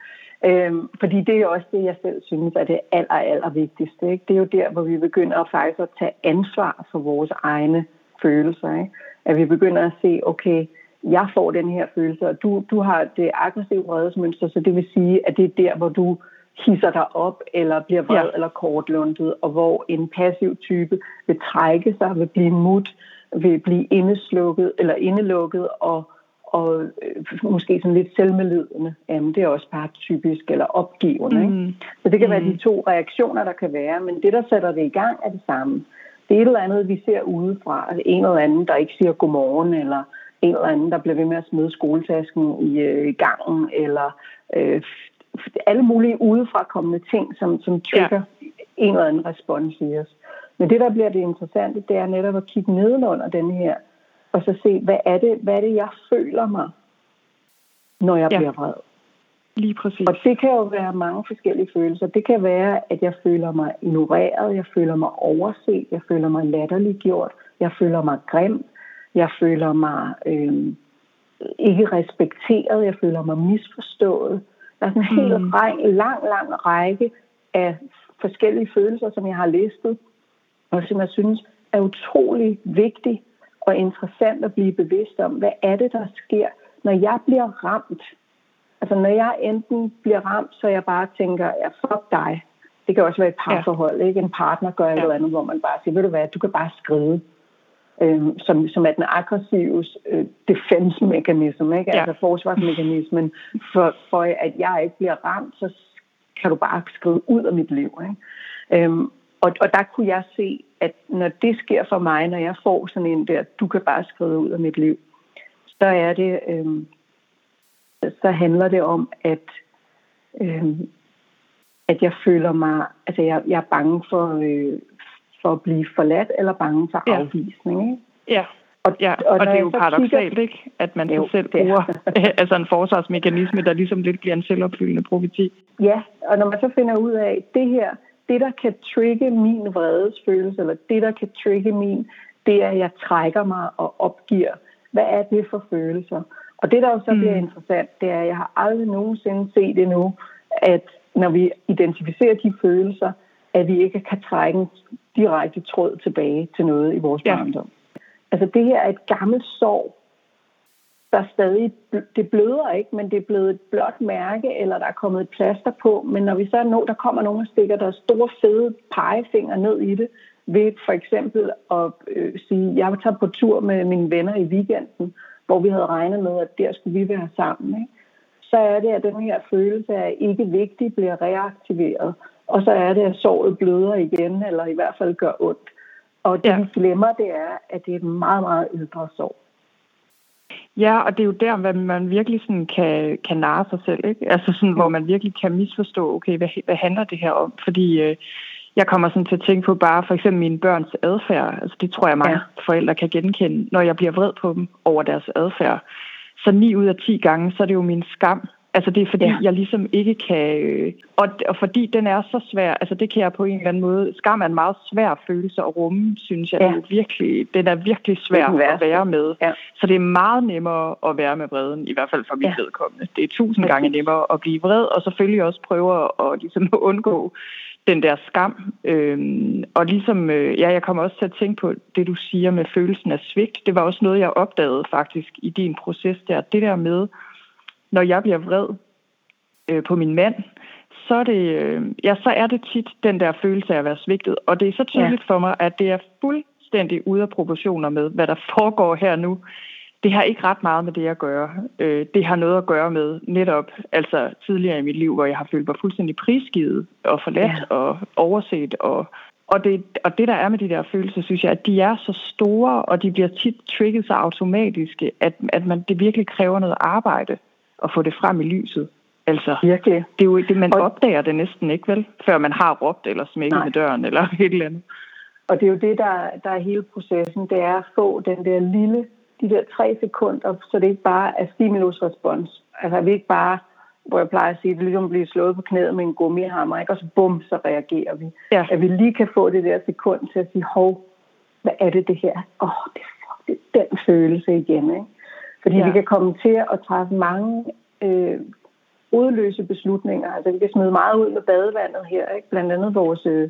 Øhm, fordi det er også det, jeg selv synes er det aller, aller vigtigste. Ikke? Det er jo der, hvor vi begynder at faktisk at tage ansvar for vores egne følelser. Ikke? At vi begynder at se, okay, jeg får den her følelse, og du, du har det aggressive vredesmønster, så det vil sige, at det er der, hvor du hisser dig op, eller bliver vred ja. eller kortlundet, og hvor en passiv type vil trække sig, vil blive mut, vil blive indeslukket eller indelukket, og, og øh, måske sådan lidt selvmedlidende. Jamen, det er også bare typisk, eller opgivende. Mm. Ikke? Så det kan mm. være de to reaktioner, der kan være, men det, der sætter det i gang, er det samme. Det er et eller andet, vi ser udefra, altså en eller anden, der ikke siger godmorgen, eller en eller anden, der bliver ved med at smide skoletasken i øh, gangen, eller øh, alle mulige udefrakommende ting, som, som trigger ja. en eller anden respons i os. Men det, der bliver det interessante, det er netop at kigge nedenunder den her, og så se, hvad er det, hvad er det jeg føler mig, når jeg ja. bliver vred. Lige præcis. Og det kan jo være mange forskellige følelser. Det kan være, at jeg føler mig ignoreret, jeg føler mig overset, jeg føler mig latterliggjort, jeg føler mig grim, jeg føler mig øh, ikke respekteret. Jeg føler mig misforstået. Der er sådan en helt mm. lang, lang række af forskellige følelser, som jeg har listet, og som jeg synes er utrolig vigtigt og interessant at blive bevidst om. Hvad er det, der sker, når jeg bliver ramt? Altså når jeg enten bliver ramt, så jeg bare tænker, ja, fuck dig. Det kan også være et parforhold, ja. ikke? En partner gør ja. et eller andet, hvor man bare siger, ved du hvad, du kan bare skride. Øhm, som, som er den aggressive øh, defense mechanism, ikke? Ja. altså forsvarsmekanismen, for, for at jeg ikke bliver ramt, så kan du bare skrive ud af mit liv. Ikke? Øhm, og, og der kunne jeg se, at når det sker for mig, når jeg får sådan en der, du kan bare skrive ud af mit liv, så er det, øhm, så handler det om, at øhm, at jeg føler mig, altså jeg, jeg er bange for, øh, for at blive forladt, eller bange for ja. afvisning. Ikke? Ja. Og, ja, og, og det er jo paradoxalt, kigger... ikke? At man jo, selv bruger altså en forsvarsmekanisme, der ligesom lidt bliver en selvopfyldende profeti. Ja, og når man så finder ud af, at det her, det der kan trigge min vredesfølelse, eller det der kan trigge min, det er, at jeg trækker mig og opgiver. Hvad er det for følelser? Og det, der jo så mm. bliver interessant, det er, at jeg har aldrig nogensinde set endnu, at når vi identificerer de følelser, at vi ikke kan trække direkte tråd tilbage til noget i vores ja. barndom. Altså det her er et gammelt sorg, der stadig, det bløder ikke, men det er blevet et blåt mærke, eller der er kommet et plaster på. Men når vi så når, der kommer nogen og stikker der store fede pegefinger ned i det, ved for eksempel at øh, sige, jeg tager på tur med mine venner i weekenden, hvor vi havde regnet med, at der skulle vi være sammen. Ikke? Så er det, at den her følelse af ikke vigtig bliver reaktiveret. Og så er det, at såret bløder igen, eller i hvert fald gør ondt. Og det, ja. vi glemmer, det er, at det er et meget, meget ældre sår. Ja, og det er jo der, hvor man virkelig sådan kan, kan narre sig selv, ikke? Altså sådan, hvor man virkelig kan misforstå, okay, hvad, hvad handler det her om? Fordi øh, jeg kommer sådan til at tænke på bare for eksempel mine børns adfærd. Altså det tror jeg mange ja. forældre kan genkende, når jeg bliver vred på dem over deres adfærd. Så ni ud af ti gange, så er det jo min skam, Altså det er fordi, ja. jeg ligesom ikke kan... Øh, og, og fordi den er så svær, altså det kan jeg på en eller anden måde... Skam er en meget svær følelse at rumme, synes jeg. Ja. Er virkelig, den er virkelig svær at være med. Ja. Så det er meget nemmere at være med vreden, i hvert fald for mit ja. vedkommende. Det er tusind gange nemmere at blive vred, og selvfølgelig også prøve at, ligesom undgå den der skam. Øhm, og ligesom, øh, ja, jeg kommer også til at tænke på det, du siger med følelsen af svigt. Det var også noget, jeg opdagede faktisk i din proces der. Det der med når jeg bliver vred øh, på min mand, så er, det, øh, ja, så er det tit den der følelse af at være svigtet. Og det er så tydeligt ja. for mig, at det er fuldstændig ude af proportioner med, hvad der foregår her nu. Det har ikke ret meget med det at gøre. Øh, det har noget at gøre med netop altså tidligere i mit liv, hvor jeg har følt mig fuldstændig prisgivet og forladt ja. og overset. Og, og, det, og det, der er med de der følelser, synes jeg, at de er så store, og de bliver tit trigget så automatisk, at, at man, det virkelig kræver noget arbejde at få det frem i lyset. Altså, Virkelig. det er jo det, man og... opdager det næsten ikke, vel? Før man har råbt eller smækket Nej. med døren eller et eller andet. Og det er jo det, der, der er hele processen. Det er at få den der lille, de der tre sekunder, så det ikke bare er stimulus-respons. Altså, vi ikke bare, hvor jeg plejer at sige, det er ligesom at blive slået på knæet med en gummihammer, ikke? og så bum, så reagerer vi. Ja. At vi lige kan få det der sekund til at sige, hov, hvad er det det her? Åh, oh, det, det er den følelse igen, ikke? Fordi ja. vi kan komme til at træffe mange øh, udløse beslutninger. Altså vi kan smide meget ud med badevandet her, ikke? blandt andet vores øh,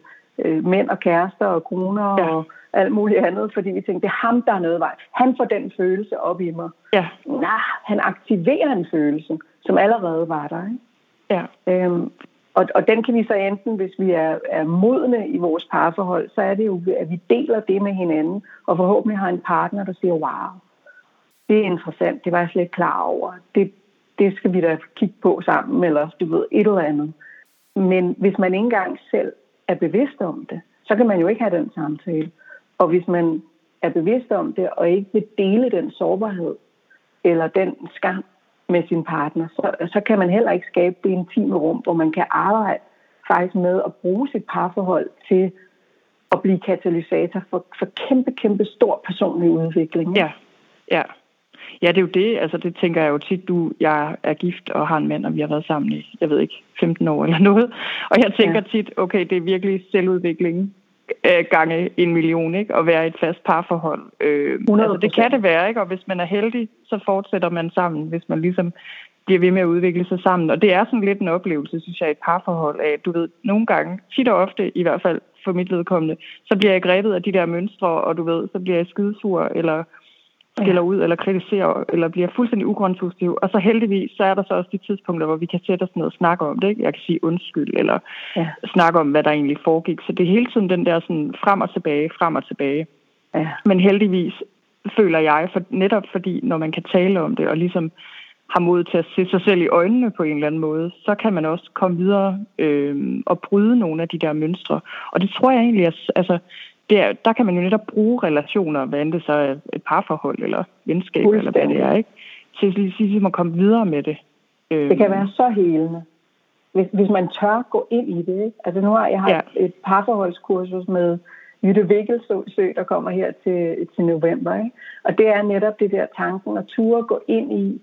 mænd og kærester og koner ja. og alt muligt andet, fordi vi tænkte, det er ham, der er noget vej. Han får den følelse op i mig. Ja. Nah, han aktiverer en følelse, som allerede var der. Ikke? Ja. Øhm, og, og den kan vi så enten, hvis vi er, er modne i vores parforhold, så er det jo, at vi deler det med hinanden, og forhåbentlig har en partner, der siger, wow, det er interessant, det var jeg slet ikke klar over. Det, det skal vi da kigge på sammen, eller du ved, et eller andet. Men hvis man ikke engang selv er bevidst om det, så kan man jo ikke have den samtale. Og hvis man er bevidst om det, og ikke vil dele den sårbarhed, eller den skam med sin partner, så, så kan man heller ikke skabe det intime rum, hvor man kan arbejde faktisk med at bruge sit parforhold til at blive katalysator for, for kæmpe, kæmpe stor personlig udvikling. Ja, ja. Ja, det er jo det. Altså, det tænker jeg jo tit, du, jeg er gift og har en mand, og vi har været sammen i, jeg ved ikke, 15 år eller noget. Og jeg tænker ja. tit, okay, det er virkelig selvudvikling øh, gange en million, ikke? At være i et fast parforhold. Øh, altså, det kan det være, ikke? Og hvis man er heldig, så fortsætter man sammen, hvis man ligesom bliver ved med at udvikle sig sammen. Og det er sådan lidt en oplevelse, synes jeg, et parforhold af, du ved, nogle gange, tit og ofte, i hvert fald for mit vedkommende, så bliver jeg grebet af de der mønstre, og du ved, så bliver jeg skidesur, eller skiller ud eller kritiserer, eller bliver fuldstændig ugrundspositiv. Og så heldigvis, så er der så også de tidspunkter, hvor vi kan sætte os ned og snakke om det. Ikke? Jeg kan sige undskyld, eller ja. snakke om, hvad der egentlig foregik. Så det er hele tiden den der sådan frem og tilbage, frem og tilbage. Ja. Men heldigvis føler jeg, for netop fordi, når man kan tale om det, og ligesom har mod til at se sig selv i øjnene på en eller anden måde, så kan man også komme videre øh, og bryde nogle af de der mønstre. Og det tror jeg egentlig, at altså, det er, der kan man jo netop bruge relationer, hvad end det så er et parforhold eller venskab, eller hvad det er, ikke? til ligesom at komme videre med det. Det kan være så helende, hvis, hvis man tør gå ind i det. Ikke? Altså nu har jeg haft ja. et parforholdskursus med Jytte Vikkelsø, der kommer her til, til november. Ikke? Og det er netop det der tanken at ture gå ind i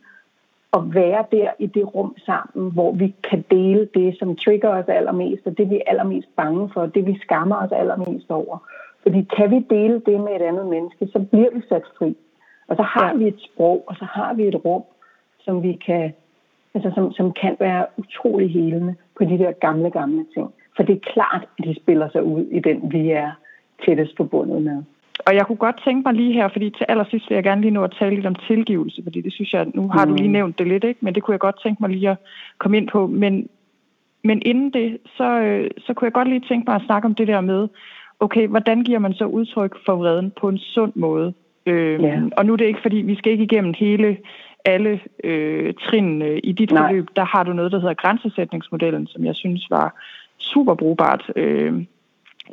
og være der i det rum sammen, hvor vi kan dele det, som trigger os allermest, og det vi er allermest bange for, det vi skammer os allermest over. Fordi kan vi dele det med et andet menneske, så bliver vi sat fri. Og så har ja. vi et sprog, og så har vi et rum, som vi kan, altså som, som kan være utrolig helende på de der gamle, gamle ting. For det er klart, at de spiller sig ud i den, vi er tættest forbundet med. Og jeg kunne godt tænke mig lige her, fordi til allersidst vil jeg gerne lige nå at tale lidt om tilgivelse, fordi det synes jeg, nu har du lige mm. nævnt det lidt, ikke? men det kunne jeg godt tænke mig lige at komme ind på. Men, men inden det, så, øh, så kunne jeg godt lige tænke mig at snakke om det der med, okay, hvordan giver man så udtryk for vreden på en sund måde? Øh, ja. Og nu er det ikke, fordi vi skal ikke igennem hele alle øh, trinene i dit Nej. forløb. Der har du noget, der hedder grænsesætningsmodellen, som jeg synes var super brugbart. Øh,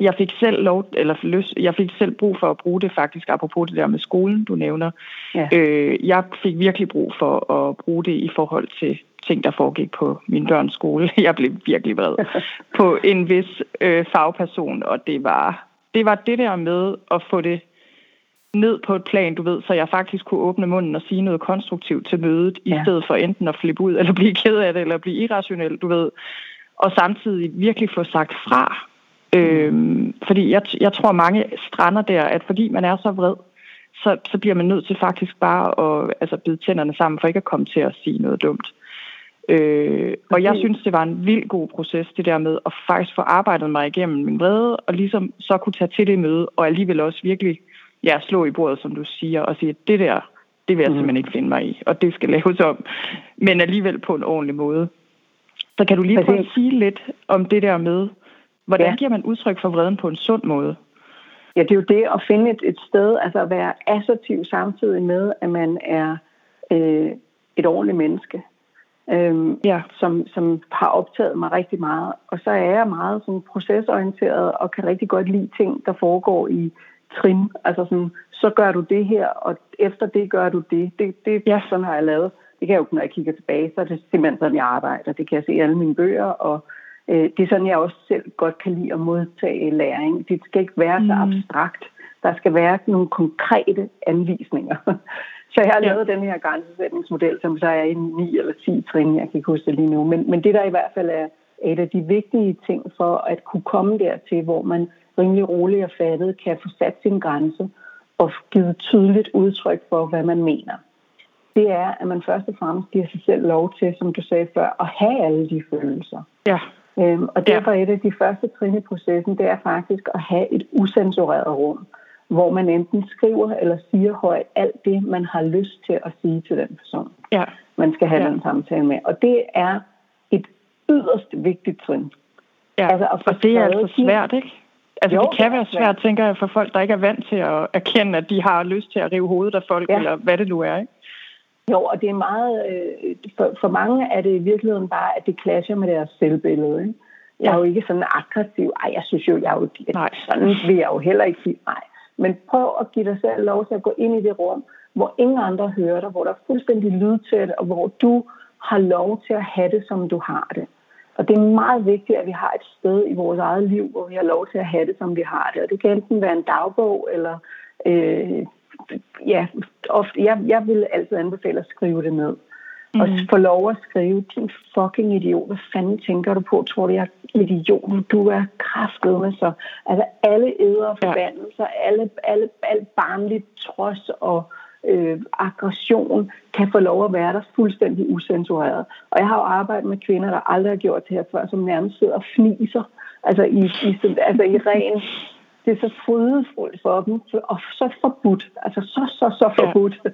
jeg fik selv lov, eller lyst, jeg fik selv brug for at bruge det faktisk, apropos det der med skolen, du nævner. Ja. Øh, jeg fik virkelig brug for at bruge det i forhold til ting, der foregik på min børns skole. Jeg blev virkelig vred på en vis øh, fagperson, og det var, det var det der med at få det ned på et plan, du ved, så jeg faktisk kunne åbne munden og sige noget konstruktivt til mødet, ja. i stedet for enten at flippe ud, eller blive ked af det, eller blive irrationel, du ved. Og samtidig virkelig få sagt fra. Mm. Øhm, fordi jeg, jeg tror, mange strander der, at fordi man er så vred, så, så bliver man nødt til faktisk bare at altså, bide tænderne sammen, for ikke at komme til at sige noget dumt. Øh, og jeg synes, det var en vild god proces, det der med at faktisk få arbejdet mig igennem min vrede, og ligesom så kunne tage til det møde, og alligevel også virkelig ja, slå i bordet, som du siger, og sige, at det der, det vil jeg mm. simpelthen ikke finde mig i, og det skal laves om, men alligevel på en ordentlig måde. Så kan du lige prøve at sige lidt om det der med, hvordan ja. giver man udtryk for vreden på en sund måde? Ja, det er jo det at finde et, et sted, altså at være assertiv samtidig med, at man er øh, et ordentligt menneske, øh, ja. som, som har optaget mig rigtig meget. Og så er jeg meget sådan procesorienteret og kan rigtig godt lide ting, der foregår i trin. Altså sådan, så gør du det her, og efter det gør du det. Det, det ja. sådan har jeg lavet. Det kan jeg jo, når jeg kigger tilbage, så er det simpelthen sådan, jeg arbejder. Det kan jeg se i alle mine bøger, og øh, det er sådan, jeg også selv godt kan lide at modtage læring. Det skal ikke være så mm. abstrakt. Der skal være nogle konkrete anvisninger. Så jeg har ja. lavet den her grænsesætningsmodel, som så er i 9 eller 10 trin, jeg kan ikke huske det lige nu. Men, men det, der i hvert fald er et af de vigtige ting for at kunne komme dertil, hvor man rimelig roligt og fattet kan få sat sin grænse og givet tydeligt udtryk for, hvad man mener. Det er, at man først og fremmest giver sig selv lov til, som du sagde før, at have alle de følelser. Ja. Øhm, og derfor ja. et af de første trin i processen, det er faktisk at have et usensureret rum, hvor man enten skriver eller siger højt alt det, man har lyst til at sige til den person, ja. man skal have ja. den samtale med. Og det er et yderst vigtigt trin. Ja, altså at og det er altså svært, ikke? Altså jo, det kan være svært, tænker jeg, for folk, der ikke er vant til at erkende, at de har lyst til at rive hovedet af folk, ja. eller hvad det nu er, ikke? Jo, og det er meget, øh, for, for mange er det i virkeligheden bare, at det clasher med deres selvbillede, ikke? Jeg er jo ikke sådan aggressiv. Ej, jeg synes jo, jeg er jo, nej. sådan vil jeg jo heller ikke sige. Nej. Men prøv at give dig selv lov til at gå ind i det rum, hvor ingen andre hører dig, hvor der er fuldstændig lydtæt, og hvor du har lov til at have det, som du har det. Og det er meget vigtigt, at vi har et sted i vores eget liv, hvor vi har lov til at have det, som vi har det. Og det kan enten være en dagbog, eller øh, ja, ofte, jeg, jeg vil altid anbefale at skrive det ned. Mm. Og få lov at skrive, din fucking idiot, hvad fanden tænker du på? Tror du, jeg er idiot? Du er kraftet med så. Altså alle æder og forbandelser, ja. alle, alle, alle barnligt trods og øh, aggression kan få lov at være der fuldstændig usensureret. Og jeg har jo arbejdet med kvinder, der aldrig har gjort det her før, som nærmest sidder og fniser, altså i, i, altså i ren det er så frydefuldt for dem, og så forbudt, altså så, så, så forbudt ja.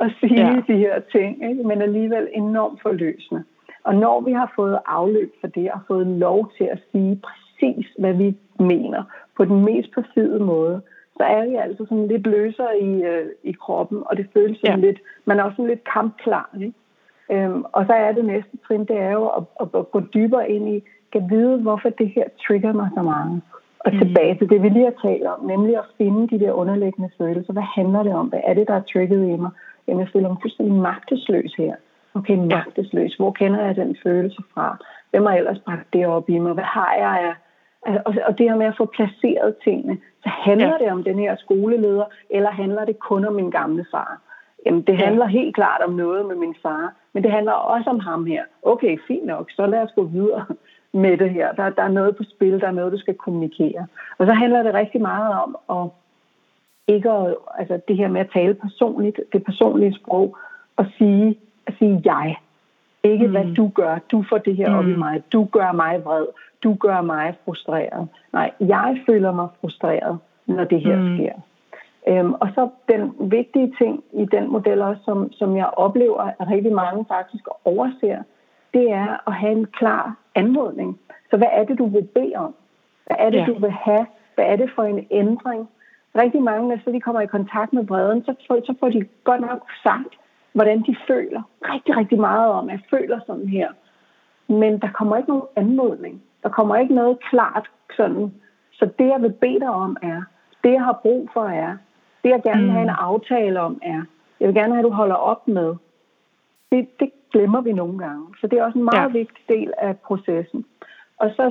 At sige ja. de her ting, ikke? men alligevel enormt forløsende. Og når vi har fået afløb for det, og fået lov til at sige præcis, hvad vi mener, på den mest perfide måde, så er vi altså sådan lidt løsere i, øh, i kroppen, og det føles sådan ja. lidt, man er også sådan lidt kampklar. Ikke? Øhm, og så er det næste trin, det er jo at, at, at gå dybere ind i, kan vide, hvorfor det her trigger mig så meget. Og mm. tilbage til det, vi lige har talt om, nemlig at finde de der underliggende følelser. Hvad handler det om? Hvad er det, der er trigget i mig? Jamen, jeg føler mig fuldstændig magtesløs her. Okay, magtesløs. Hvor kender jeg den følelse fra? Hvem har ellers bragt det op i mig? Hvad har jeg af og det her med at få placeret tingene, så handler ja. det om den her skoleleder, eller handler det kun om min gamle far? Jamen, det handler ja. helt klart om noget med min far, men det handler også om ham her. Okay, fint nok, så lad os gå videre med det her. Der, der er noget på spil, der er noget, du skal kommunikere. Og så handler det rigtig meget om at ikke at, altså det her med at tale personligt, det personlige sprog, og sige, at sige jeg. Ikke mm. hvad du gør. Du får det her mm. op i mm. mig. Du gør mig vred. Du gør mig frustreret. Nej, jeg føler mig frustreret, når det her mm. sker. Øhm, og så den vigtige ting i den model også, som, som jeg oplever, at rigtig mange faktisk overser, det er at have en klar anmodning. Så hvad er det, du vil bede om? Hvad er det, ja. du vil have? Hvad er det for en ændring? Rigtig mange, når så de kommer i kontakt med bredden, så får, så får de godt nok sagt, hvordan de føler. Rigtig, rigtig meget om, at jeg føler sådan her. Men der kommer ikke nogen anmodning. Der kommer ikke noget klart sådan. Så det, jeg vil bede dig om, er, det, jeg har brug for, er, det, jeg gerne vil have en mm. aftale om, er, jeg vil gerne have, at du holder op med. Det, det glemmer vi nogle gange. Så det er også en meget ja. vigtig del af processen. Og så,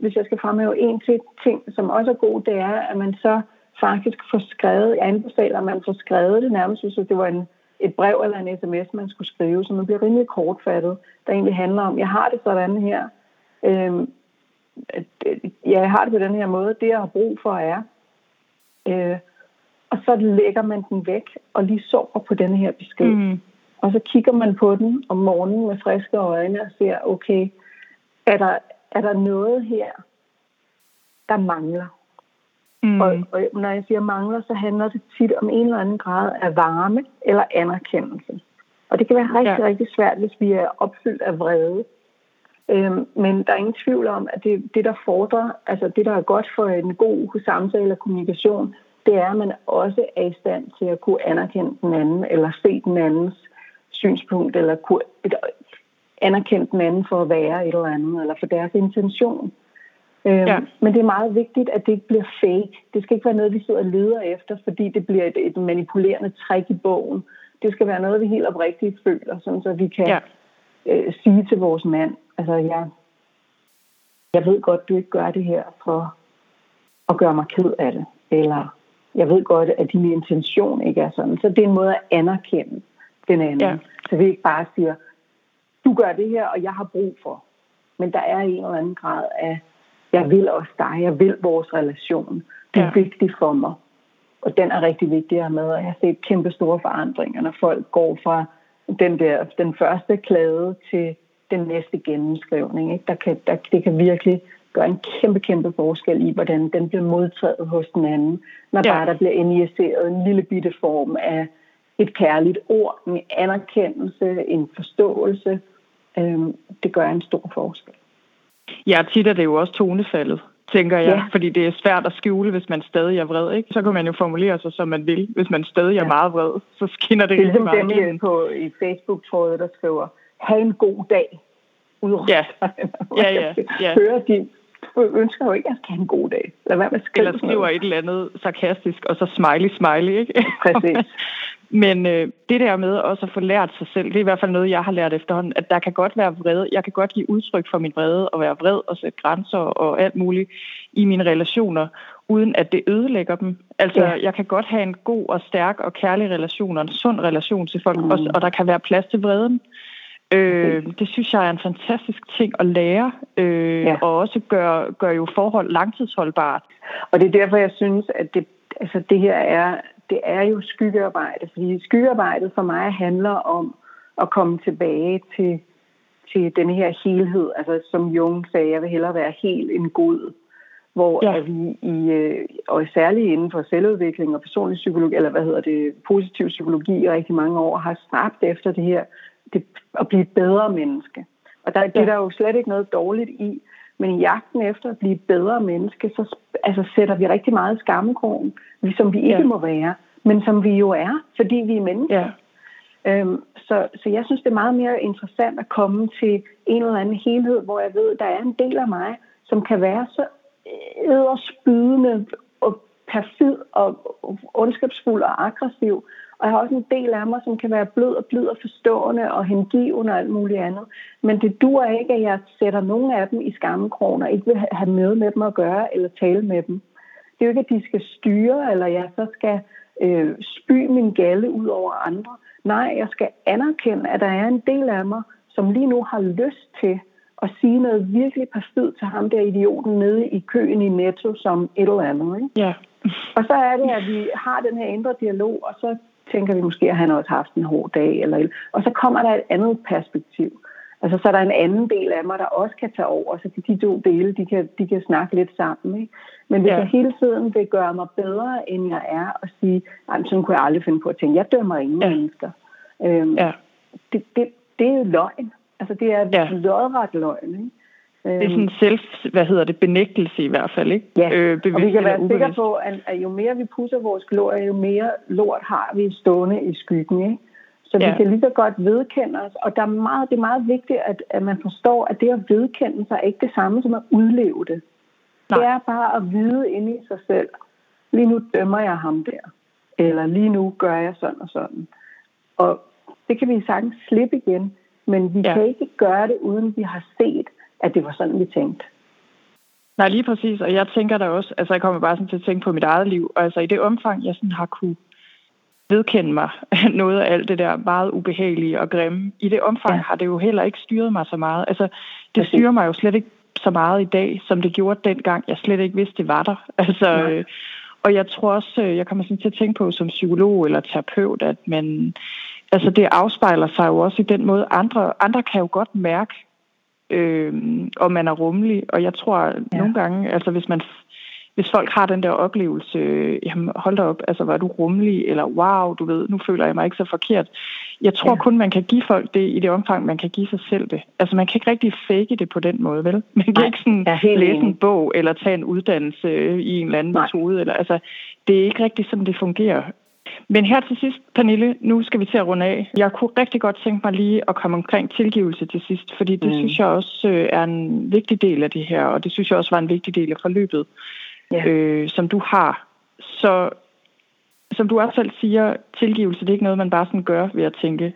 hvis jeg skal fremhæve en til ting, som også er god, det er, at man så faktisk får skrevet, jeg anbefaler, at man får skrevet det nærmest, hvis det var en, et brev eller en sms, man skulle skrive, så man bliver rimelig kortfattet, der egentlig handler om, jeg har det sådan her, øhm, ja, jeg har det på den her måde, det jeg har brug for er, øh, og så lægger man den væk og lige sover på den her besked. Mm. Og så kigger man på den om morgenen med friske øjne og ser, okay, er der, er der noget her, der mangler? Mm. Og, og når jeg siger mangler, så handler det tit om en eller anden grad af varme eller anerkendelse. Og det kan være rigtig, ja. rigtig svært, hvis vi er opfyldt af vrede. Øhm, men der er ingen tvivl om, at det, det, der fordrer, altså det, der er godt for en god samtale og kommunikation, det er, at man også er i stand til at kunne anerkende den anden, eller se den andens synspunkt, eller kunne anerkende den anden for at være et eller andet, eller for deres intention. Øhm, ja. Men det er meget vigtigt, at det ikke bliver fake. Det skal ikke være noget, vi sidder og leder efter, fordi det bliver et, et manipulerende træk i bogen. Det skal være noget, vi helt oprigtigt føler, sådan så vi kan ja. øh, sige til vores mand, altså jeg, jeg ved godt, du ikke gør det her for at gøre mig ked af det, eller jeg ved godt, at din intention ikke er sådan. Så det er en måde at anerkende den anden. Ja. Så vi ikke bare siger, du gør det her, og jeg har brug for. Men der er en eller anden grad af, jeg vil også dig, jeg vil vores relation. Det er ja. vigtigt for mig. Og den er rigtig vigtig at med, og jeg har set kæmpe store forandringer, når folk går fra den der, den første klade til den næste gennemskrivning. Ikke? Der kan, der, det kan virkelig gøre en kæmpe, kæmpe forskel i, hvordan den bliver modtaget hos den anden, når ja. bare der bliver injiceret en lille bitte form af et kærligt ord, en anerkendelse, en forståelse. Øhm, det gør en stor forskel. Ja, tit er det jo også tonefaldet, tænker jeg, ja. fordi det er svært at skjule, hvis man stadig er vred. Ikke? Så kan man jo formulere sig, som man vil. Hvis man stadig er meget vred, så skinner det, det rigtig meget. Det er dem på i Facebook-trådet, der skriver, have en god dag. Ja, ja, ja. ja. Høre de ønsker jo ikke, at jeg skal have en god dag. Lad være med at skrive Eller skriver et eller andet sarkastisk, og så smiley, smiley, ikke? Præcis. Men øh, det der med også at få lært sig selv, det er i hvert fald noget, jeg har lært efterhånden, at der kan godt være vrede. Jeg kan godt give udtryk for min vrede og være vred og sætte grænser og alt muligt i mine relationer, uden at det ødelægger dem. Altså, ja. jeg kan godt have en god og stærk og kærlig relation og en sund relation til folk, mm. også, og der kan være plads til vreden. Øh, det synes jeg er en fantastisk ting at lære, øh, ja. og også gør, gør jo forhold langtidsholdbart. Og det er derfor, jeg synes, at det, altså det her er, det er jo skyggearbejde, fordi skyggearbejdet for mig handler om at komme tilbage til, til den her helhed, altså som Jung sagde, jeg vil hellere være helt en god, hvor ja. vi i, øh, og særligt inden for selvudvikling og personlig psykologi, eller hvad hedder det, positiv psykologi, rigtig mange år har stræbt efter det her det, at blive et bedre menneske. Og der, ja. det er der jo slet ikke noget dårligt i, Men i jagten efter at blive bedre menneske, så altså, sætter vi rigtig meget skammekrogen, som vi ikke ja. må være, men som vi jo er, fordi vi er mennesker. Ja. Øhm, så, så jeg synes, det er meget mere interessant at komme til en eller anden helhed, hvor jeg ved, der er en del af mig, som kan være så æderspydende og perfid og ondskabsfuld og aggressiv. Og jeg har også en del af mig, som kan være blød og blid og forstående og hengivende og alt muligt andet. Men det dur ikke, at jeg sætter nogle af dem i skammekroner, ikke vil have noget med dem at gøre eller tale med dem. Det er jo ikke, at de skal styre, eller jeg så skal øh, spy min galle ud over andre. Nej, jeg skal anerkende, at der er en del af mig, som lige nu har lyst til at sige noget virkelig perfid til ham der idioten nede i køen i Netto som et eller andet. Ikke? Ja. og så er det, at vi har den her indre dialog, og så tænker vi måske, at han også har haft en hård dag. Eller, og så kommer der et andet perspektiv. Altså, så er der en anden del af mig, der også kan tage over, så de to dele, de kan, de kan snakke lidt sammen. Ikke? Men hvis ja. jeg hele tiden vil gøre mig bedre, end jeg er, og sige, nej, sådan kunne jeg aldrig finde på at tænke, jeg dømmer ingen ja. mennesker. Øhm, ja. det, det, det er jo løgn. Altså, det er ja. lodret løgn, ikke? Det er sådan selv, hvad hedder det, benægtelse i hvert fald, ikke? Ja, øh, og vi kan være sikre på, at, at jo mere vi pusser vores glorie, jo mere lort har vi stående i skyggen, ikke? Så ja. vi kan lige så godt vedkende os, og der er meget, det er meget vigtigt, at, at man forstår, at det at vedkende sig er ikke det samme som at udleve det. Nej. Det er bare at vide inde i sig selv, lige nu dømmer jeg ham der, eller lige nu gør jeg sådan og sådan. Og det kan vi sagtens slippe igen, men vi ja. kan ikke gøre det, uden vi har set, at det var sådan, vi tænkte. Nej, lige præcis. Og jeg tænker da også, altså jeg kommer bare sådan til at tænke på mit eget liv. Og altså i det omfang, jeg sådan har kunne vedkende mig noget af alt det der meget ubehagelige og grimme, i det omfang ja. har det jo heller ikke styret mig så meget. Altså det styrer mig jo slet ikke så meget i dag, som det gjorde dengang. Jeg slet ikke vidste, det var der. Altså, øh, og jeg tror også, øh, jeg kommer sådan til at tænke på som psykolog eller terapeut, at man, altså det afspejler sig jo også i den måde, andre, andre kan jo godt mærke, øh, om man er rummelig. Og jeg tror ja. nogle gange, altså hvis man hvis folk har den der oplevelse, jamen hold da op, altså var du rummelig, eller wow, du ved, nu føler jeg mig ikke så forkert. Jeg tror ja. kun, man kan give folk det i det omfang, man kan give sig selv det. Altså man kan ikke rigtig fake det på den måde, vel? Man kan Nej, ikke sådan læse enig. en bog, eller tage en uddannelse i en eller anden Nej. metode. Eller, altså, det er ikke rigtig sådan, det fungerer. Men her til sidst, Pernille, nu skal vi til at runde af. Jeg kunne rigtig godt tænke mig lige at komme omkring tilgivelse til sidst, fordi det mm. synes jeg også øh, er en vigtig del af det her, og det synes jeg også var en vigtig del af forløbet, ja. øh, som du har. Så som du også selv siger, tilgivelse, det er ikke noget, man bare sådan gør ved at tænke,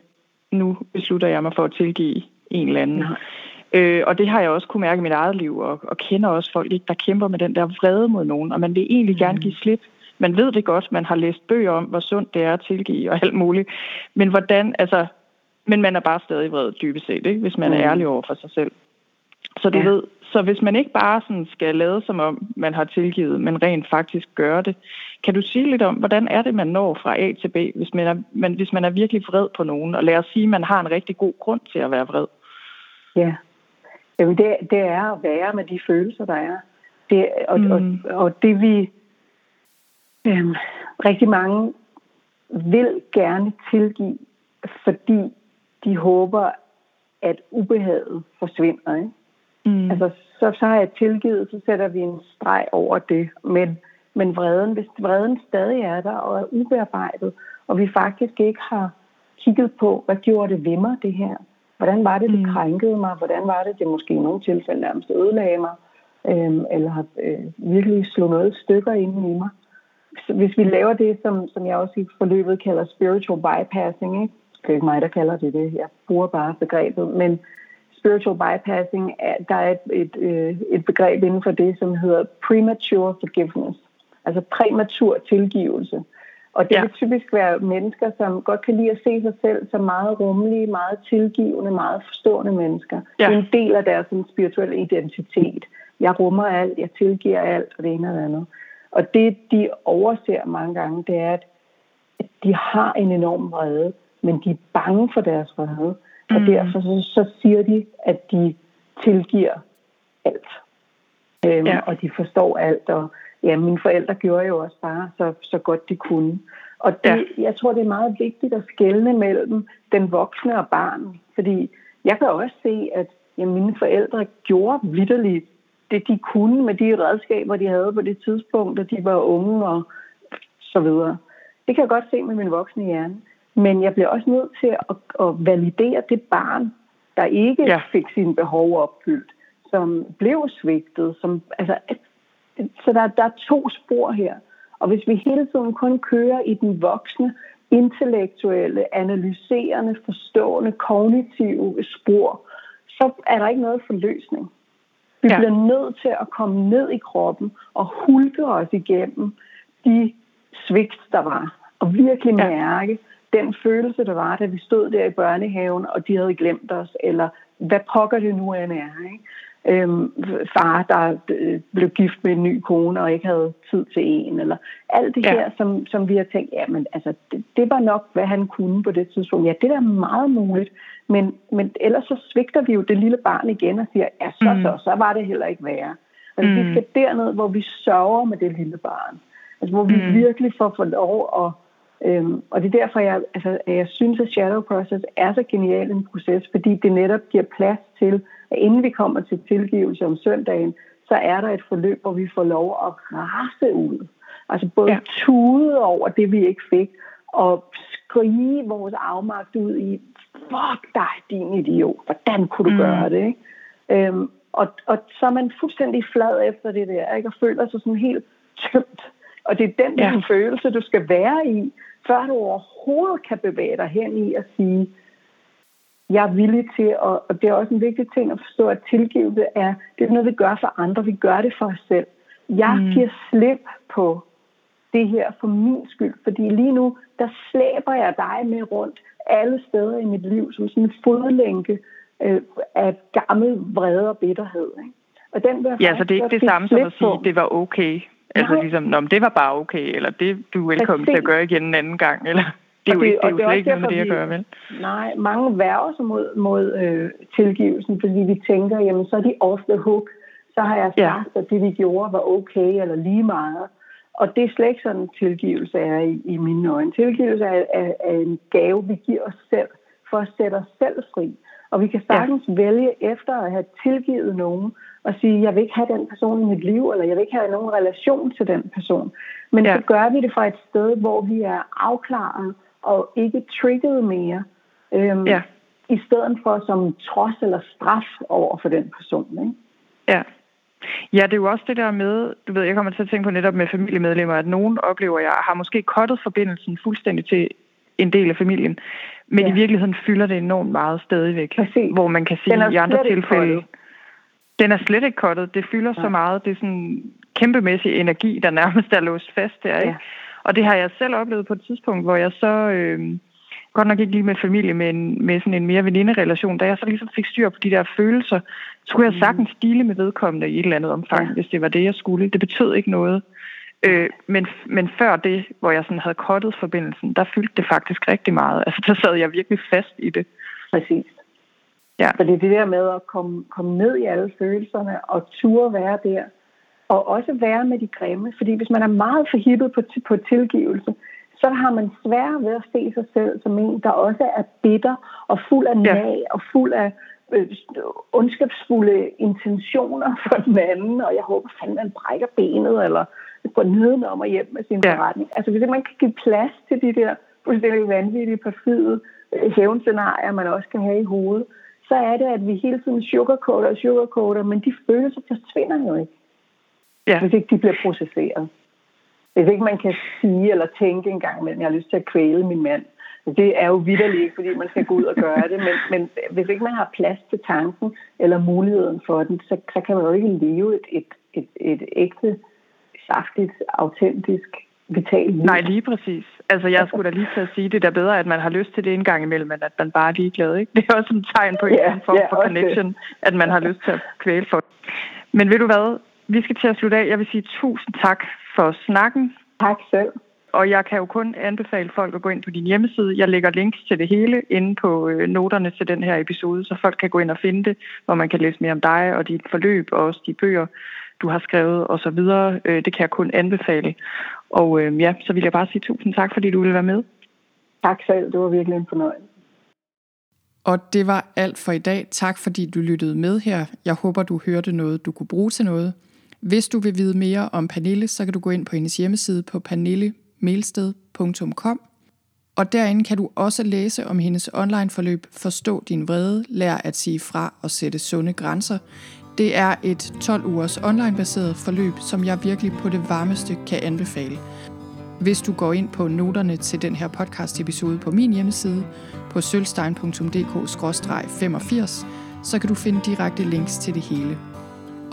nu beslutter jeg mig for at tilgive en eller anden. Øh, og det har jeg også kunne mærke i mit eget liv, og, og kender også folk, ikke, der kæmper med den der vrede mod nogen, og man vil egentlig mm. gerne give slip. Man ved det godt, man har læst bøger om, hvor sundt det er at tilgive og alt muligt. Men hvordan, altså, men man er bare stadig vred dybest set, ikke? hvis man mm. er ærlig over for sig selv. Så du ja. ved, så hvis man ikke bare sådan skal lade som om, man har tilgivet, men rent faktisk gøre det, kan du sige lidt om, hvordan er det, man når fra A til B, hvis man er, man, hvis man er virkelig vred på nogen, og lad os sige, at man har en rigtig god grund til at være vred? Ja, Jamen det, det er at være med de følelser, der er. Det, og, mm. og, og det vi øhm, rigtig mange vil gerne tilgive, fordi de håber, at ubehaget forsvinder. Ikke? Mm. Altså, så, så har jeg tilgivet, så sætter vi en streg over det. Men, men vreden, hvis vreden stadig er der og er ubearbejdet, og vi faktisk ikke har kigget på, hvad gjorde det ved mig, det her? Hvordan var det, det mm. krænkede mig? Hvordan var det, det måske i nogle tilfælde nærmest ødelagde mig? Øhm, eller har øh, virkelig slået noget stykker ind i mig? Hvis vi laver det, som, som jeg også i forløbet kalder spiritual bypassing, ikke? det er ikke mig, der kalder det det, jeg bruger bare begrebet, men spiritual bypassing, der er et, et, øh, et begreb inden for det, som hedder premature forgiveness, altså præmatur tilgivelse. Og det ja. vil typisk være mennesker, som godt kan lide at se sig selv som meget rummelige, meget tilgivende, meget forstående mennesker. Ja. Det er en del af deres spirituelle identitet. Jeg rummer alt, jeg tilgiver alt, og det ene og det andet. Og det, de overser mange gange, det er, at de har en enorm vrede, men de er bange for deres vrede. Mm. Og derfor så, så siger de, at de tilgiver alt. Øhm, ja. Og de forstår alt. Og ja, mine forældre gjorde jo også bare så, så godt de kunne. Og det, ja. jeg tror, det er meget vigtigt at skelne mellem den voksne og barn. Fordi jeg kan også se, at ja, mine forældre gjorde vidderligt det, de kunne med de redskaber, de havde på det tidspunkt, og de var unge og så videre. Det kan jeg godt se med min voksne hjerne. Men jeg bliver også nødt til at, at validere det barn, der ikke ja. fik sine behov opfyldt, som blev svigtet. Som, altså, så der, der er to spor her. Og hvis vi hele tiden kun kører i den voksne, intellektuelle, analyserende, forstående, kognitive spor, så er der ikke noget forløsning. Vi ja. bliver nødt til at komme ned i kroppen og hulke os igennem de svigt, der var. Og virkelig mærke ja. den følelse, der var, da vi stod der i børnehaven, og de havde glemt os, eller hvad pokker det nu end er. Ikke? øhm, far, der øh, blev gift med en ny kone og ikke havde tid til en, eller alt det ja. her, som, som vi har tænkt, ja, men altså, det, det var nok, hvad han kunne på det tidspunkt. Ja, det er meget muligt, men, men ellers så svigter vi jo det lille barn igen og siger, ja, så, mm. så, så var det heller ikke værre. Altså, mm. vi skal derned, hvor vi sørger med det lille barn. Altså, hvor vi mm. virkelig får for lov at Øhm, og det er derfor, jeg, altså, jeg synes, at Shadow Process er så genial en proces, fordi det netop giver plads til, at inden vi kommer til tilgivelse om søndagen, så er der et forløb, hvor vi får lov at rase ud. Altså både ja. tude over det, vi ikke fik, og skrige vores afmagt ud i, fuck dig, din idiot, hvordan kunne du mm. gøre det? Ikke? Øhm, og, og så er man fuldstændig flad efter det der, ikke? og føler sig sådan helt tømt. Og det er den ja. følelse, du skal være i, før du overhovedet kan bevæge dig hen i at sige, jeg er villig til, at, og det er også en vigtig ting at forstå, at tilgivelse er, det er noget, vi gør for andre, vi gør det for os selv. Jeg mm. giver slip på det her for min skyld, fordi lige nu, der slæber jeg dig med rundt alle steder i mit liv, som sådan en fodlænke øh, af gammel vrede og bitterhed. Ikke? Og den vil ja, så det er ikke det samme som at sige, at det var okay. Altså Nej. ligesom, Nå, det var bare okay, eller det du er velkommen Præcis. til at gøre igen en anden gang, eller det er jo, det, ikke, det er jo slet ikke noget med det at gøre, vel? Nej, mange værger sig mod, mod øh, tilgivelsen, fordi vi tænker, jamen så er de off the hook, så har jeg sagt, ja. at det vi gjorde var okay, eller lige meget. Og det er slet ikke sådan, tilgivelse er i, i mine øjne. Tilgivelse er, er, er en gave, vi giver os selv, for at sætte os selv fri. Og vi kan sagtens ja. vælge efter at have tilgivet nogen, og sige, jeg vil ikke have den person i mit liv, eller jeg vil ikke have nogen relation til den person. Men ja. så gør vi det fra et sted, hvor vi er afklaret og ikke trigget mere, øhm, ja. i stedet for som trods eller straf over for den person. Ikke? Ja. Ja, det er jo også det der med, du ved, jeg kommer til at tænke på netop med familiemedlemmer, at nogen oplever, at jeg har måske kottet forbindelsen fuldstændig til en del af familien, men ja. i virkeligheden fylder det enormt meget stadigvæk, Præcis. hvor man kan sige i andre tilfælde, den er slet ikke kottet. Det fylder ja. så meget. Det er sådan kæmpemæssig energi, der nærmest er låst fast der. Ikke? Ja. Og det har jeg selv oplevet på et tidspunkt, hvor jeg så... Øh, godt nok ikke lige med familie, men med sådan en mere veninderelation, da jeg så ligesom fik styr på de der følelser, så skulle jeg mm. sagtens stile med vedkommende i et eller andet omfang, ja. hvis det var det, jeg skulle. Det betød ikke noget. Øh, men, men før det, hvor jeg sådan havde kottet forbindelsen, der fyldte det faktisk rigtig meget. Altså, der sad jeg virkelig fast i det. Præcis. Ja. Så det er det der med at komme, komme ned i alle følelserne og ture være der. Og også være med de grimme. Fordi hvis man er meget forhippet på, på tilgivelse, så har man svært ved at se sig selv som en, der også er bitter og fuld af nag og fuld af øh, ondskabsfulde intentioner for den anden, og jeg håber fandme, man brækker benet, eller går nedenom og hjem med sin ja. forretning. Altså hvis man kan give plads til de der fuldstændig vanvittige, perfide øh, hævnscenarier, man også kan have i hovedet, så er det, at vi hele tiden sugarcoater og sugarcoater, men de følelser forsvinder jo ikke, ja. hvis ikke de bliver processeret. Hvis ikke man kan sige eller tænke en gang imellem, jeg har lyst til at kvæle min mand. Det er jo vidderligt ikke, fordi man skal gå ud og gøre det, men, men hvis ikke man har plads til tanken eller muligheden for den, så, så kan man jo ikke leve et, et, et, et ægte, saftigt, autentisk vital liv. Nej, lige præcis. Altså, jeg skulle da lige til at sige, det er bedre, at man har lyst til det en gang imellem, end at man bare er ligeglad, ikke? Det er også en tegn på en yeah, form yeah, for connection, det. at man har lyst til at kvæle for Men ved du hvad? Vi skal til at slutte af. Jeg vil sige tusind tak for snakken. Tak selv. Og jeg kan jo kun anbefale folk at gå ind på din hjemmeside. Jeg lægger links til det hele inde på øh, noterne til den her episode, så folk kan gå ind og finde det, hvor man kan læse mere om dig og dit forløb og også de bøger, du har skrevet osv. Øh, det kan jeg kun anbefale. Og øh, ja, så vil jeg bare sige tusind tak, fordi du ville være med. Tak selv. Det var virkelig en fornøjelse. Og det var alt for i dag. Tak fordi du lyttede med her. Jeg håber, du hørte noget, du kunne bruge til noget. Hvis du vil vide mere om Pernille, så kan du gå ind på hendes hjemmeside på pernillemelsted.com. Og derinde kan du også læse om hendes online forløb Forstå din vrede, lær at sige fra og sætte sunde grænser. Det er et 12 ugers online-baseret forløb, som jeg virkelig på det varmeste kan anbefale. Hvis du går ind på noterne til den her podcast-episode på min hjemmeside, på sølvstein.dk-85, så kan du finde direkte links til det hele.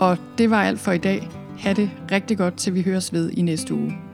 Og det var alt for i dag. Ha' det rigtig godt, til vi høres ved i næste uge.